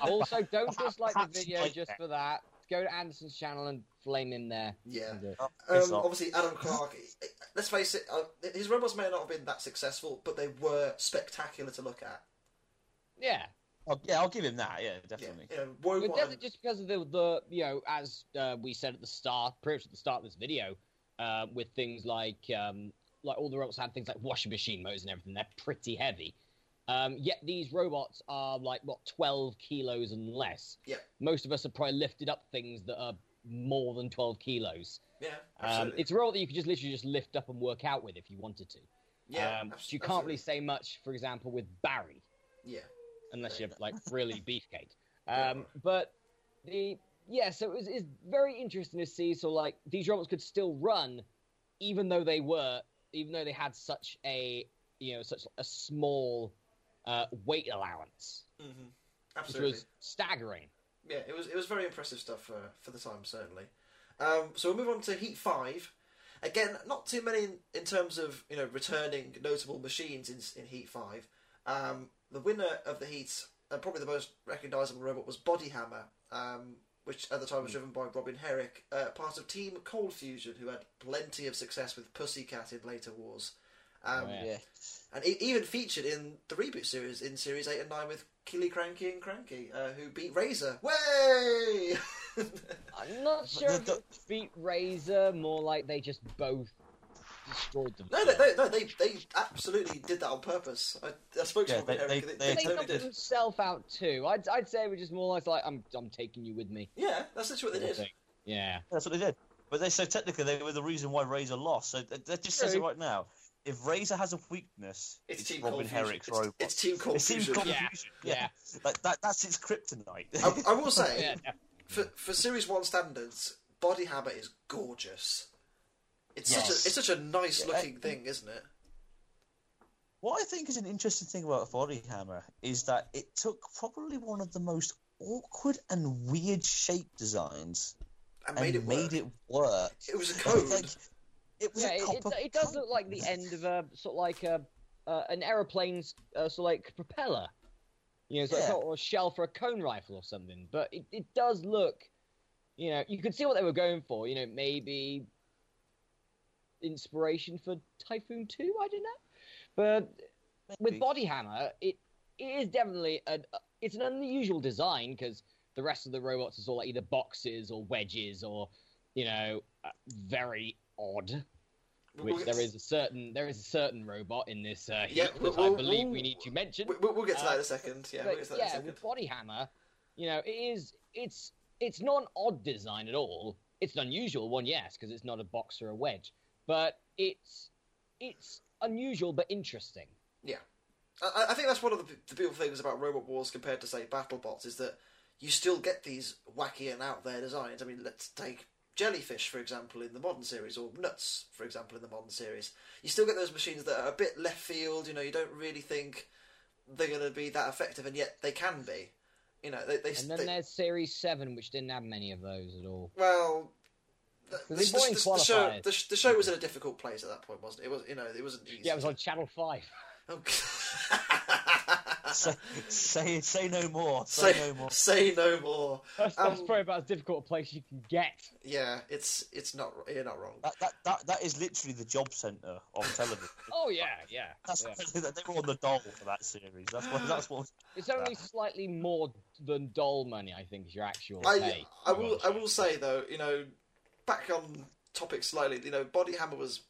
Also, don't Perhaps- dislike the video just for that. Go to Anderson's channel and flame him there. yeah. And, Oh, piss Um, obviously, Adam Clark. Let's face it, uh, his robots may not have been that successful, but they were spectacular to look at. yeah, Oh, yeah, I'll give him that. Yeah, Yeah, definitely. you know, But Woebot that's just because of the, the you know, as uh, we said at the start, pretty much at the start of this video, uh, with things like um, like all the robots had things like washing machine motors and everything. They're pretty heavy. Um, yet these robots are like what twelve kilos and less. Yeah. Most of us have probably lifted up things that are more than twelve kilos. yeah, Um, it's a robot that you could just literally just lift up and work out with if you wanted to. yeah, um, you can't really say much, for example, with Barry Yeah, unless you're like really beefcake. Yeah. Um, but the yeah, so it was, it's very interesting to see. So like these robots could still run, even though they were, even though they had such a you know such a small uh, weight allowance, hmm which was staggering. Yeah, it was it was very impressive stuff for for the time, certainly. Um, so we'll move on to Heat Five. Again, not too many in, in terms of you know returning notable machines in in Heat Five. Um, the winner of the Heat, and probably the most recognisable robot, was Body Hammer, um, which at the time was driven by Robin Herrick, uh, part of Team Cold Fusion, who had plenty of success with Pussycat in later wars. Um, Oh, yeah. Yeah. and it even featured in the reboot series in series 8 and 9 with Killy Cranky and Cranky, uh, who beat Razer. Way! I'm not sure if it beat Razer, more like they just both destroyed them. no, they, they, no, they, they absolutely did that on purpose. I, I spoke to Yeah, Robin they- Herrick, they- they, they- they They totally knocked did. themselves out too. I'd, I'd say it was just more like, like I'm, I'm taking you with me. Yeah, that's literally what they did. Yeah. That's what they did. But they so technically they were the reason why Razer lost. So that, that just says it right now. If Razer has a weakness, It's, it's, Team Robin Cold Fusion. Herrick's It's, robot. it's Team Cold It seems Fusion. Yeah. confusion. Yeah. Like that, that's its kryptonite. I, I will say, Yeah. yeah. for, for Series 1 standards, Body Hammer is gorgeous. It's, such, a, it's such a nice Yeah. looking thing, isn't it? What I think is an interesting thing about a Body Hammer is that it took probably one of the most awkward and weird shape designs And and made it work. it work. It was a code. Like, it was Yeah, a it, it, copper it does code. look like the end of a sort of like a uh, an aeroplane's uh, sort of like propeller. You know, it's like Yeah. sort of a shell for a cone rifle or something. But it, it does look, you know, you could see what they were going for. You know, maybe inspiration for Typhoon Two. I don't know, but with Body Hammer, it it is definitely a it's an unusual design because the rest of the robots are all like either boxes or wedges or you know uh, very odd. Which there is a certain there is a certain robot in this uh, Yeah, that we'll- I believe we'll- we need to mention. we- We'll, we'll get to that Uh, in a second. Yeah, we'll get to that in a yeah, second. with Body Hammer, you know, it is it's it's not an odd design at all. It's an unusual one, yes, because it's not a box or a wedge, but it's it's unusual but interesting. I, I think that's one of the, the beautiful things about Robot Wars compared to say BattleBots is that you still get these wacky and out there designs. I mean, let's take Jellyfish for example in the modern series, or Nuts for example in the modern series. You still get those machines that are a bit left field. You know, you don't really think they're going to be that effective, and yet they can be. You know, they. they, And then they there's Series Seven, which didn't have many of those at all. well. The, the, they brought in the- the show, the, the show was in a difficult place at that point, wasn't it? It was, you know, it wasn't easy. Yeah, it was on Channel Five. Oh. say, say say no more. Say, say, no more. say no more. That's, that's Um, probably about as difficult a place you can get. Yeah, it's it's not you're not wrong. That, that, that, that is literally the job centre of television. Oh yeah, yeah. That's yeah. they were on the dole for that series. That's what. That's what. It's only slightly more than doll money, I think, is your actual I pay. I will I will say though, you know, back on topic slightly, you know, Body Hammer was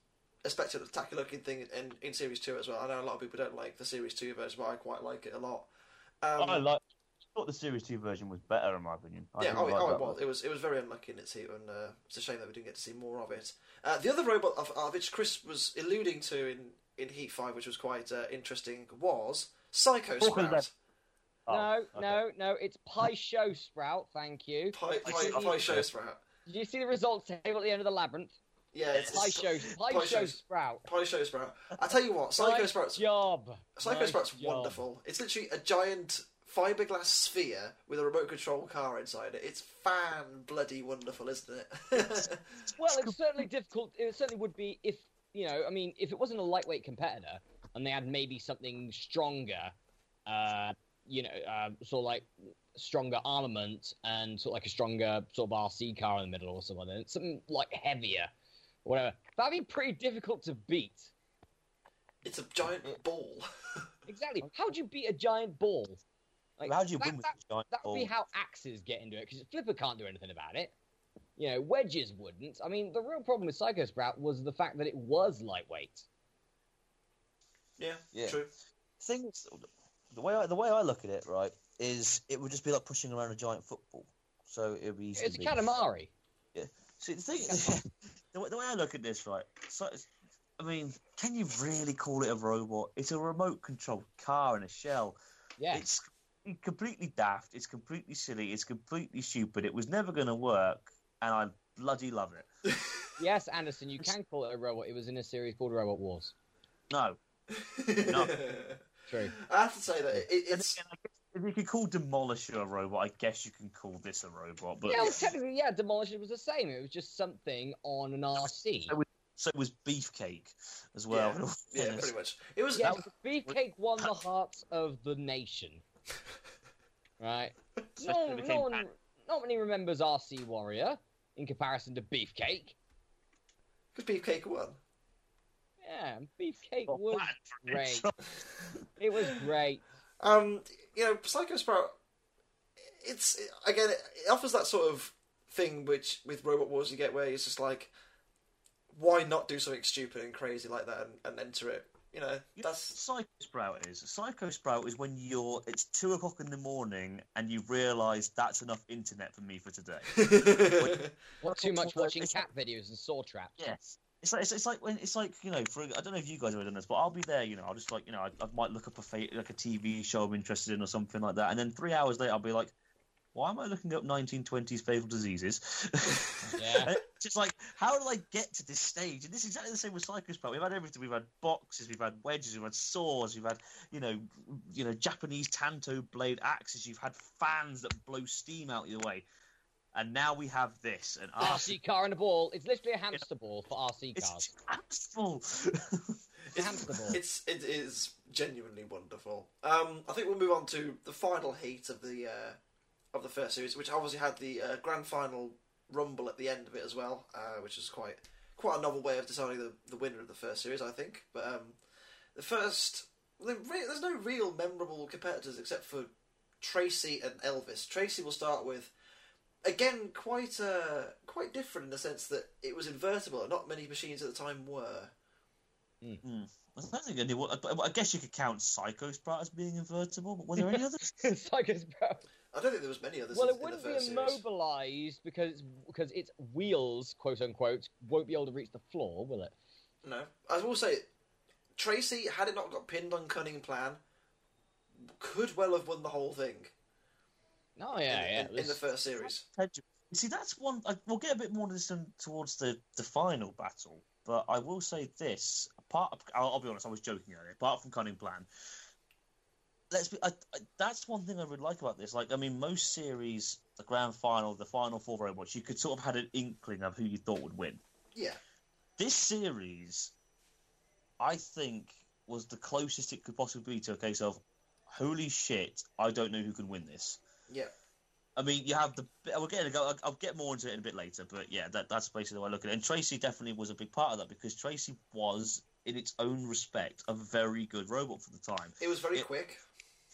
a spectacular looking thing in, in series two as well. I know a lot of people don't like the series two version, but I quite like it a lot. Um, I like. I thought the series two version was better in my opinion. I yeah, oh, it- like oh, it was. one. It was it was very unlucky in its heat, and uh, it's a shame that we didn't get to see more of it. Uh, the other robot of, of which Chris was alluding to in, in Heat Five, which was quite uh, interesting, was Psycho Talk Sprout. that- Oh, no, okay. no, no. It's Pie Show Sprout. Thank you. Pie, pie, pie Show Sprout. Did you see the results table at the end of the labyrinth? Yeah, it's, it's Show, Pie, Pie Show Sprout. Pie Show Sprout. I tell you what, Psycho Nice Sprout's job. Psycho Nice Sprout's job. wonderful. It's literally a giant fiberglass sphere with a remote control car inside it. It's fan bloody wonderful, isn't it? Well, it's certainly difficult. It certainly would be if you know. I mean, if it wasn't a lightweight competitor and they had maybe something stronger, uh, you know, uh, sort of like stronger armament and sort of like a stronger sort of RC car in the middle or something, something like heavier, whatever. That'd be pretty difficult to beat. it's a giant ball. Exactly. How'd you beat a giant ball? Like, How do you that- win with that- a giant That would be how axes get into it, because Flipper can't do anything about it. You know, wedges wouldn't. I mean, the real problem with Psycho Sprout was the fact that it was lightweight. yeah, Yeah. true. thing is, the way I, the way I look at it, right, is it would just be like pushing around a giant football. So it would be easy. It's a beat. Katamari. See, the thing, the, way- the way I look at this, right? So, it's- I mean, can you really call it a robot? It's a remote controlled car in a shell. Yeah. It's completely daft. It's completely silly. It's completely stupid. It was never going to work, and I bloody love it. Yes, Anderson, you can call it a robot. It was in a series called Robot Wars. No, No. True. I have to say that it, it's again, I guess if you could call Demolisher a robot, I guess you can call this a robot. But Yeah, well, technically, yeah, Demolisher was the same. It was just something on an RC. so it was Beefcake as well. Yeah. yeah, pretty much. It was Yes, Beefcake won the hearts of the nation. Right? Especially No, when it became no one, not many remembers RC Warrior in comparison to Beefcake. because Beefcake won. Yeah, Beefcake Well, was great. it. It was great. Um, you know, Psycho Sprout. It's again, it offers that sort of thing which with Robot Wars you get where it's just like, why not do something stupid and crazy like that and, and enter it? You know, You know that's Psycho Sprout is. Psycho Sprout is when you're it's two o'clock in the morning and you realise that's enough internet for me for today. Not too much watching cat videos and saw traps. Yes. It's like it's, it's like when it's like you know for I don't know if you guys have ever done this, but I'll be there. You know, I'll just like you know I, I might look up a fa- like a TV show I'm interested in or something like that, and then three hours later I'll be like, why am I looking up 1920s fatal diseases? Yeah. It's just like how did I get to this stage? And this is exactly the same with Psycho Sprout. We've had everything. We've had boxes, we've had wedges, we've had saws, we've had you know you know Japanese tanto blade axes. You've had fans that blow steam out of your way. And now we have this, an RC car and a ball. It's literally a hamster ball for RC cars. it's full. It's hamster ball. it's it is genuinely wonderful. Um, I think we'll move on to the final heat of the uh, of the first series, which obviously had the uh, grand final rumble at the end of it as well, uh, which is quite quite a novel way of deciding the, the winner of the first series, I think. But um, the first, the re- there's no real memorable competitors except for Tracy and Elvis. Tracy will start with. Again, quite uh, quite different in the sense that it was invertible, and not many machines at the time were. Hmm. I don't think any. I I guess you could count Psycho Sprout as being invertible, but were there any others? Psycho Sprout. I don't think there was many others. Well, in, it wouldn't in the be first series. immobilized because because its wheels, quote unquote, won't be able to reach the floor, will it? No, I will say, Tracy had it not got pinned on cunning plan, could well have won the whole thing. Oh yeah, in, yeah. in, it in the first series. See, that's one. I, we'll get a bit more of this in- towards the, the final battle, but I will say this. Apart, I'll, I'll be honest, I was joking earlier. Apart from Cunning Plan, let's be. I, I, that's one thing I really like about this. Like, I mean, most series, the grand final, the final four robots, you could sort of had an inkling of who you thought would win. Yeah, This series, I think, was the closest it could possibly be to a case of, holy shit, I don't know who can win this. Yeah. I mean, you have the. We'll get. I'll, I'll get more into it in a bit later, but yeah, that, that's basically the way I look at it. And Tracy definitely was a big part of that because Tracy was, in its own respect, a very good robot for the time. It was very It- quick.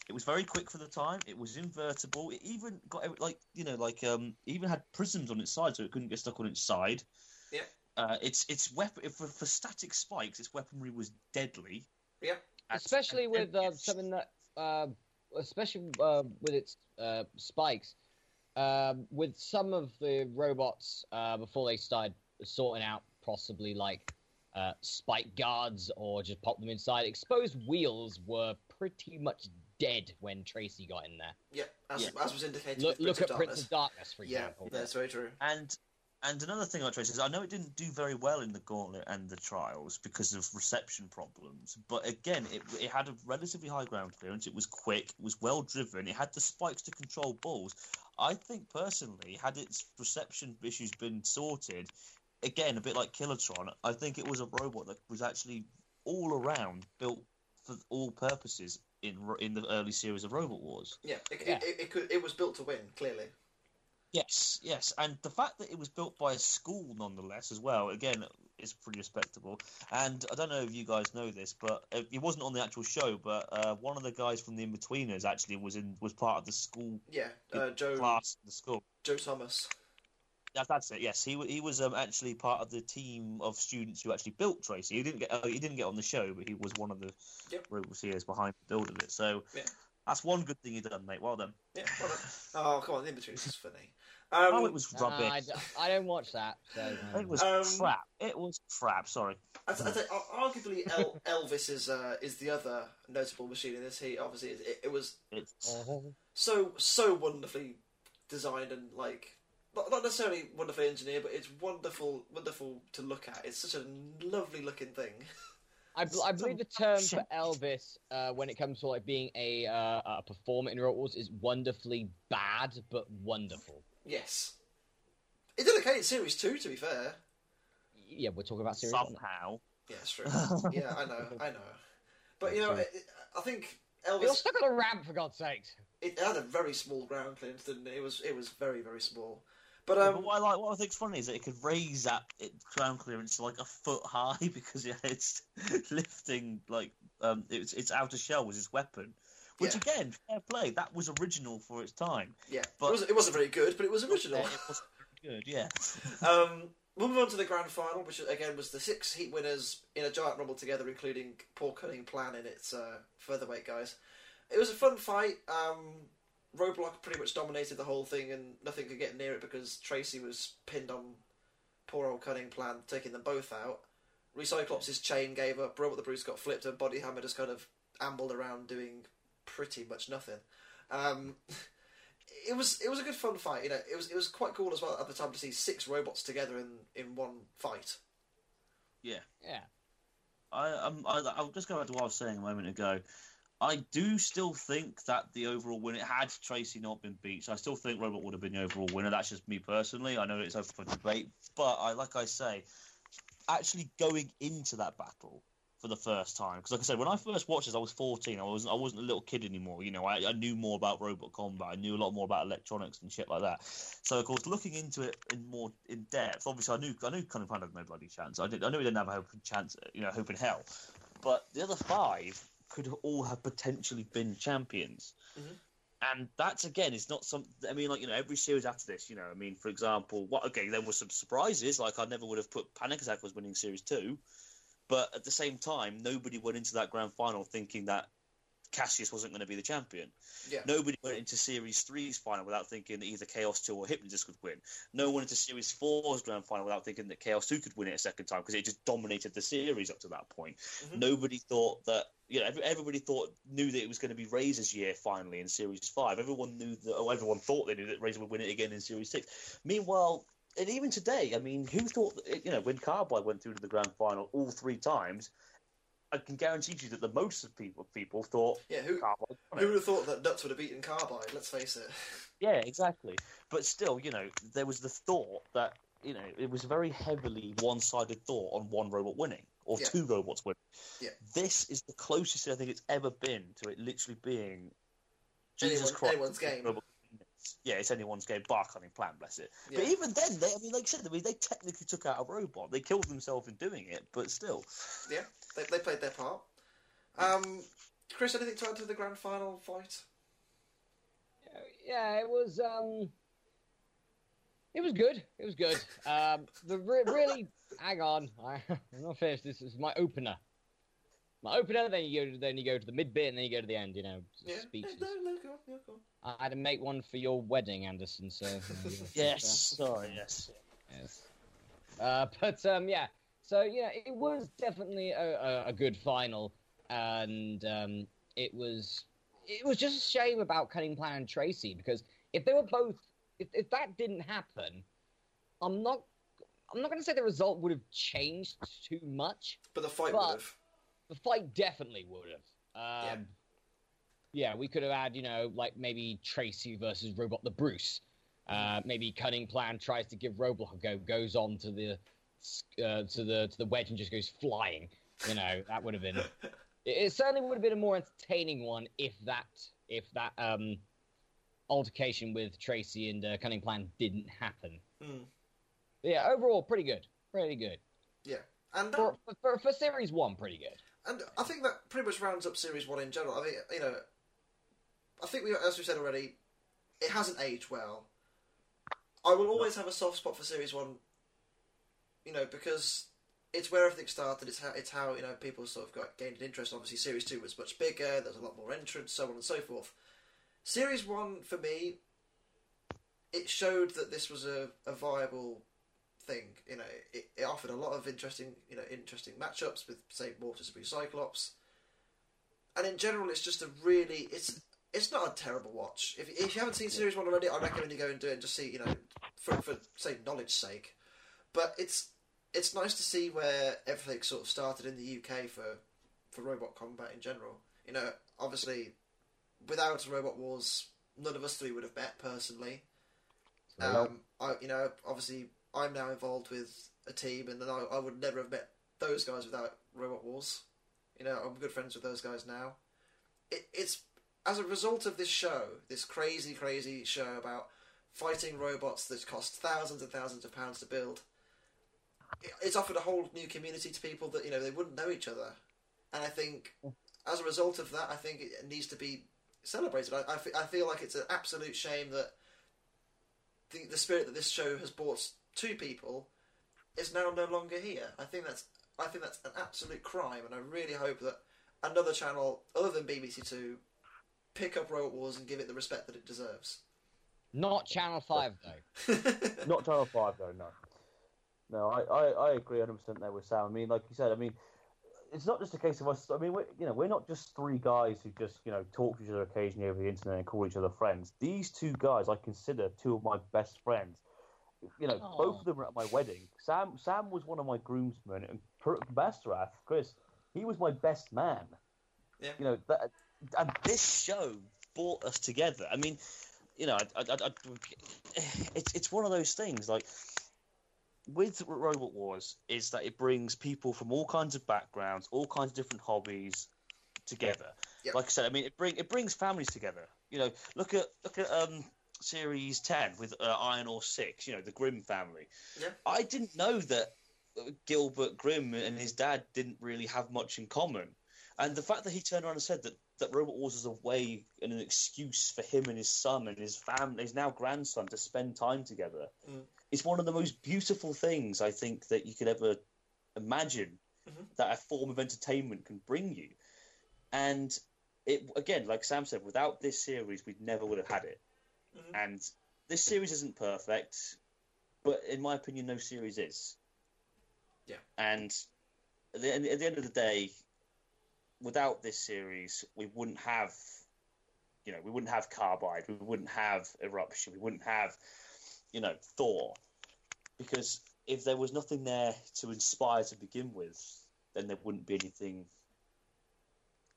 It was very quick for the time. It was invertible. It even got like you know like um even had prisms on its side so it couldn't get stuck on its side. Yeah. Uh, its its weapon for, for static spikes, its weaponry was deadly. Yeah. At- especially at with uh, something that, uh, especially uh, with its uh, spikes. Um, with some of the robots uh, before they started sorting out possibly like uh, spike guards or just pop them inside, exposed wheels were pretty much dead when Tracy got in there. Yeah, as, Yeah. as was indicated Look, with look Prince at of Prince of Darkness, for yeah, example. that's very true. and And another thing I Trace is I know it didn't do very well in the Gauntlet and the Trials because of reception problems. But again, it, it had a relatively high ground clearance. It was quick. It was well driven. It had the spikes to control balls. I think personally, had its reception issues been sorted, again a bit like Killertron, I think it was a robot that was actually all around built for all purposes in in the early series of Robot Wars. Yeah, it, Yeah. It, it, could, it was built to win, clearly. Yes, yes, and the fact that it was built by a school, nonetheless, as well, again, is pretty respectable. And I don't know if you guys know this, but uh, it wasn't on the actual show. But uh, one of the guys from the Inbetweeners actually was in was part of the school Yeah, uh, Joe class the school. Joe Thomas. That, that's it. Yes, he he was um, actually part of the team of students who actually built Tracy. He didn't get uh, he didn't get on the show, but he was one of the Yep. overseers behind the build of it. So Yeah. that's one good thing you've done, mate. Well done. Yeah, well done. oh, come on, the in between is funny. Oh, Um, it was Nah, rubbish. I, d- I don't watch that. So, um, It was Um, crap. It was crap. Sorry. I'd, I'd say, arguably, El- Elvis is uh, is the other notable machine in this. He obviously it, it, it was It's so so wonderfully designed and like not, not necessarily wonderfully engineered, but it's wonderful wonderful to look at. It's such a lovely looking thing. I, bel- I believe the term for Elvis, uh, when it comes to like being a uh, a performer in Robot Wars, is wonderfully bad but wonderful. Yes, it did okay in series two. To be fair, Yeah, we're talking about series one. somehow. yeah, it's true. yeah, I know, I know. But you know, it, it- I think You're stuck on a ramp for God's sakes. it had a very small ground clearance, didn't it? It was it was very very small. But Yeah, um, but what I like, what I think's funny is that it could raise that it, ground clearance to like a foot high because it, it's lifting like um, it's it's outer shell was its weapon, which Yeah. again, fair play. That was original for its time. yeah, but- it, was, it wasn't very good, but it was original. It wasn't very good, yeah. Um, moving on to the grand final, which again was the six heat winners in a giant rumble together, including Paul Cunning Plan in its uh, featherweight guys. It was a fun fight. Um, Roadblock pretty much dominated the whole thing, and nothing could get near it because Tracy was pinned on poor old Cunning Plan, taking them both out. Recyclopse' chain gave up. Robot the Bruce got flipped, and Body Hammer just kind of ambled around doing pretty much nothing. Um, it was it was a good fun fight. You know, it was it was quite cool as well at the time to see six robots together in, in one fight. Yeah. Yeah. I, um, I, I'll just go back to what I was saying a moment ago. I do still think that the overall winner, had Tracy not been beat, So I still think Robot would have been the overall winner. That's just me personally. I know it's open for debate, but I, like I say, actually going into that battle for the first time, because like I said, when I first watched this, I was 14. I wasn't, I wasn't a little kid anymore. You know, I, I knew more about robot combat. I knew a lot more about electronics and shit like that. So of course, looking into it in more in depth, obviously, I knew, I knew Cunning Plan had no bloody chance. I did, I knew he didn't have a hope chance, you know, hope in hell. But the other five could all have potentially been champions. Mhm. And that's again, it's not some. I mean, like you know, every series after this, you know, I mean, for example, what? Okay, there were some surprises. Like I never would have put Panic Attack was winning series two, but at the same time, nobody went into that grand final thinking that Cassius wasn't going to be the champion. Yeah. Nobody went into Series 3's final without thinking that either Chaos 2 or Hypnodisc could win. No one into Series 4's grand final without thinking that Chaos 2 could win it a second time because it just dominated the series up to that point. Mhm. Nobody thought that, you know, everybody thought, knew that it was going to be Razer's year finally in Series 5. Everyone knew that, or everyone thought they knew that Razer would win it again in Series 6. Meanwhile, and even today, I mean, who thought, that, you know, when Carbide went through to the grand final all three times, I can guarantee you that the most of people people thought Yeah, who Carbide who would have thought that Nuts would have beaten Carbide? Let's face it. Yeah, exactly. But still, you know, there was the thought that you know it was a very heavily one-sided thought on one robot winning or Yeah. two robots winning. Yeah. This is the closest I think it's ever been to it literally being Jesus Anyone- Christ. anyone's game. robot. Yeah, it's anyone's game. Bar cunning plan, bless it. Yeah. But even then, they, I mean, like I said, I mean, they technically took out a robot. They killed themselves in doing it, but still. Yeah, they, they played their part. Um, Chris, anything to add to the grand final fight? Yeah, it was. um It was good. It was good. Um, the re- really, hang on, I, I'm not finished. This is my opener. My opener. Then you go. To, then you go to the mid bit, and then you go to the end. You know, Yeah, speeches. No, no, go on, yeah, go on. I had to make one for your wedding, Anderson. So Yes. Sorry. Yes. Yes. Uh, but um, yeah, so yeah, it was definitely a, a, a good final, and um, it was it was just a shame about Cunning Plan and Tracy because if they were both, if, if that didn't happen, I'm not I'm not going to say the result would have changed too much. But the fight But- would have. The fight definitely would have. Um, yeah. we could have had, you know, like maybe Tracy versus Robot the Bruce. Uh, maybe Cunning Plan tries to give Robot a go, goes on to the uh, to the to the wedge and just goes flying. You know, that would have been. It, it certainly would have been a more entertaining one if that if that um, altercation with Tracy and uh, Cunning Plan didn't happen. Mm. Yeah, overall, pretty good, pretty good Yeah. And uh, for, for for series one, pretty good. And I think that pretty much rounds up Series 1 in general. I think, you know, I think, we, as we said already, it hasn't aged well. I will always have a soft spot for Series 1, you know, because it's where everything started. It's how, it's how you know, people sort of got gained an interest. Obviously, Series 2 was much bigger, there's a lot more entrants, so on and so forth. Series 1, for me, it showed that this was a, a viable thing. You know, it, it offered a lot of interesting, you know, interesting matchups with, say, Mortis v Cyclops. And in general, it's just a really, it's it's not a terrible watch. If, if you haven't seen Series One already, I recommend you go and do it and just see, you know, for for say knowledge sake. But it's it's nice to see where everything sort of started in the UK for for robot combat in general. You know, obviously, without Robot Wars, none of us three would have met personally. Um, I, you know, obviously, I'm now involved with a team, and I, I would never have met those guys without Robot Wars. You know, I'm good friends with those guys now. It, it's as a result of this show, this crazy, crazy show about fighting robots that cost thousands and thousands of pounds to build. it- It's offered a whole new community to people that you know they wouldn't know each other, and I think as a result of that, I think it needs to be celebrated. I, I, fe- I feel like it's an absolute shame that the, the spirit that this show has brought to people is now no longer here. I think that's I think that's an absolute crime, and I really hope that another channel other than BBC Two pick up Robot Wars and give it the respect that it deserves. Not Channel Five though. Not Channel Five though, no. No, I, I, I agree 100 percent there with Sam. I mean, like you said, I mean, it's not just a case of us. I mean, we're, you know, we're not just three guys who just you know talk to each other occasionally over the internet and call each other friends. These two guys, I consider two of my best friends. You know, both of them were at my wedding. Sam, Sam was one of my groomsmen, and Per- Masterath, Chris, he was my best man. Yeah. You know that, and this show brought us together. I mean, you know, I, I, I, it's it's one of those things like with Robot Wars is that it brings people from all kinds of backgrounds, all kinds of different hobbies together. Yeah. Like I said, I mean, it bring it brings families together. You know, look at look at um series ten with uh, Iron Awe Six. You know, the Grimm family. Yeah. I didn't know that uh, Gilbert Grimm and his dad didn't really have much in common, and the fact that he turned around and said that that Robot Wars is a way and an excuse for him and his son and his family, his now grandson, to spend time together. Mm. It's one of the most beautiful things I think that you could ever imagine Mhm. that a form of entertainment can bring you. And it again, like Sam said, without this series, we never would have had it. Mhm. And this series isn't perfect, but in my opinion, no series is. Yeah. And at the, end- at the end of the day, without this series, we wouldn't have, you know, we wouldn't have Carbide, we wouldn't have Eruption, we wouldn't have, you know, Thor, because if there was nothing there to inspire to begin with, then there wouldn't be anything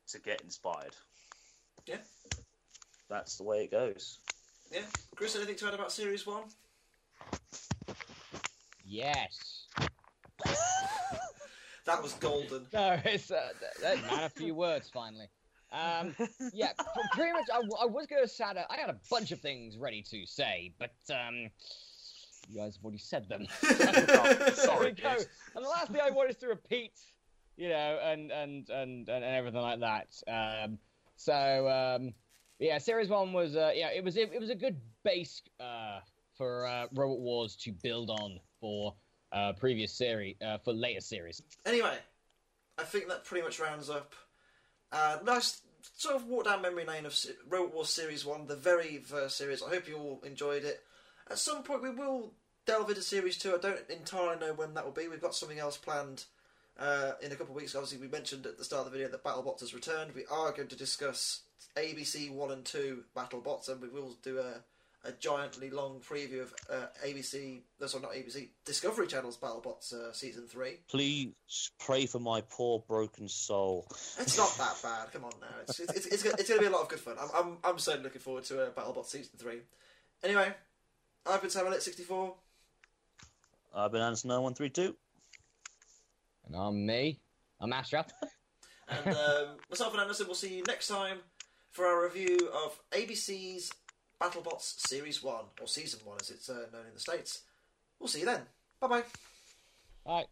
to get inspired. Yeah. That's the way it goes. Yeah, Chris, anything to add about Series One? Yes. That was golden. No, it's uh, that, man, a few words finally. Um, yeah, pretty much. I, I was gonna say I had a bunch of things ready to say, but um, you guys have already said them. There Sorry, we go. And the last thing I wanted to repeat, you know, and and and and, and everything like that. Um, so um, yeah, series one was uh, yeah, it was it, it was a good base uh, for uh, Robot Wars to build on for uh, previous series uh, for later series. Anyway, I think that pretty much rounds up. Uh, nice sort of walk down memory lane of Se- Robot Wars Series 1, the very first series. I hope you all enjoyed it. At some point, we will delve into Series 2. I don't entirely know when that will be. We've got something else planned uh, in a couple of weeks. Obviously, we mentioned at the start of the video that BattleBots has returned. We are going to discuss ABC 1 and 2 BattleBots, and we will do a, a giantly long preview of uh, ABC, no, sorry, not ABC, Discovery Channel's BattleBots uh, season three. Please pray for my poor broken soul. It's not that bad. Come on now, it's it's, it's, it's, gonna- it's going to be a lot of good fun. I'm I'm, I'm certainly looking forward to uh, BattleBots season three. Anyway, I've been Sam sixty four. I've been Anderson 9132. And I'm me. I'm Astra. And um, myself and Anderson will see you next time for our review of ABC's BattleBots Series 1, or Season 1 as it's uh, known in the States. We'll see you then. Bye bye. Right.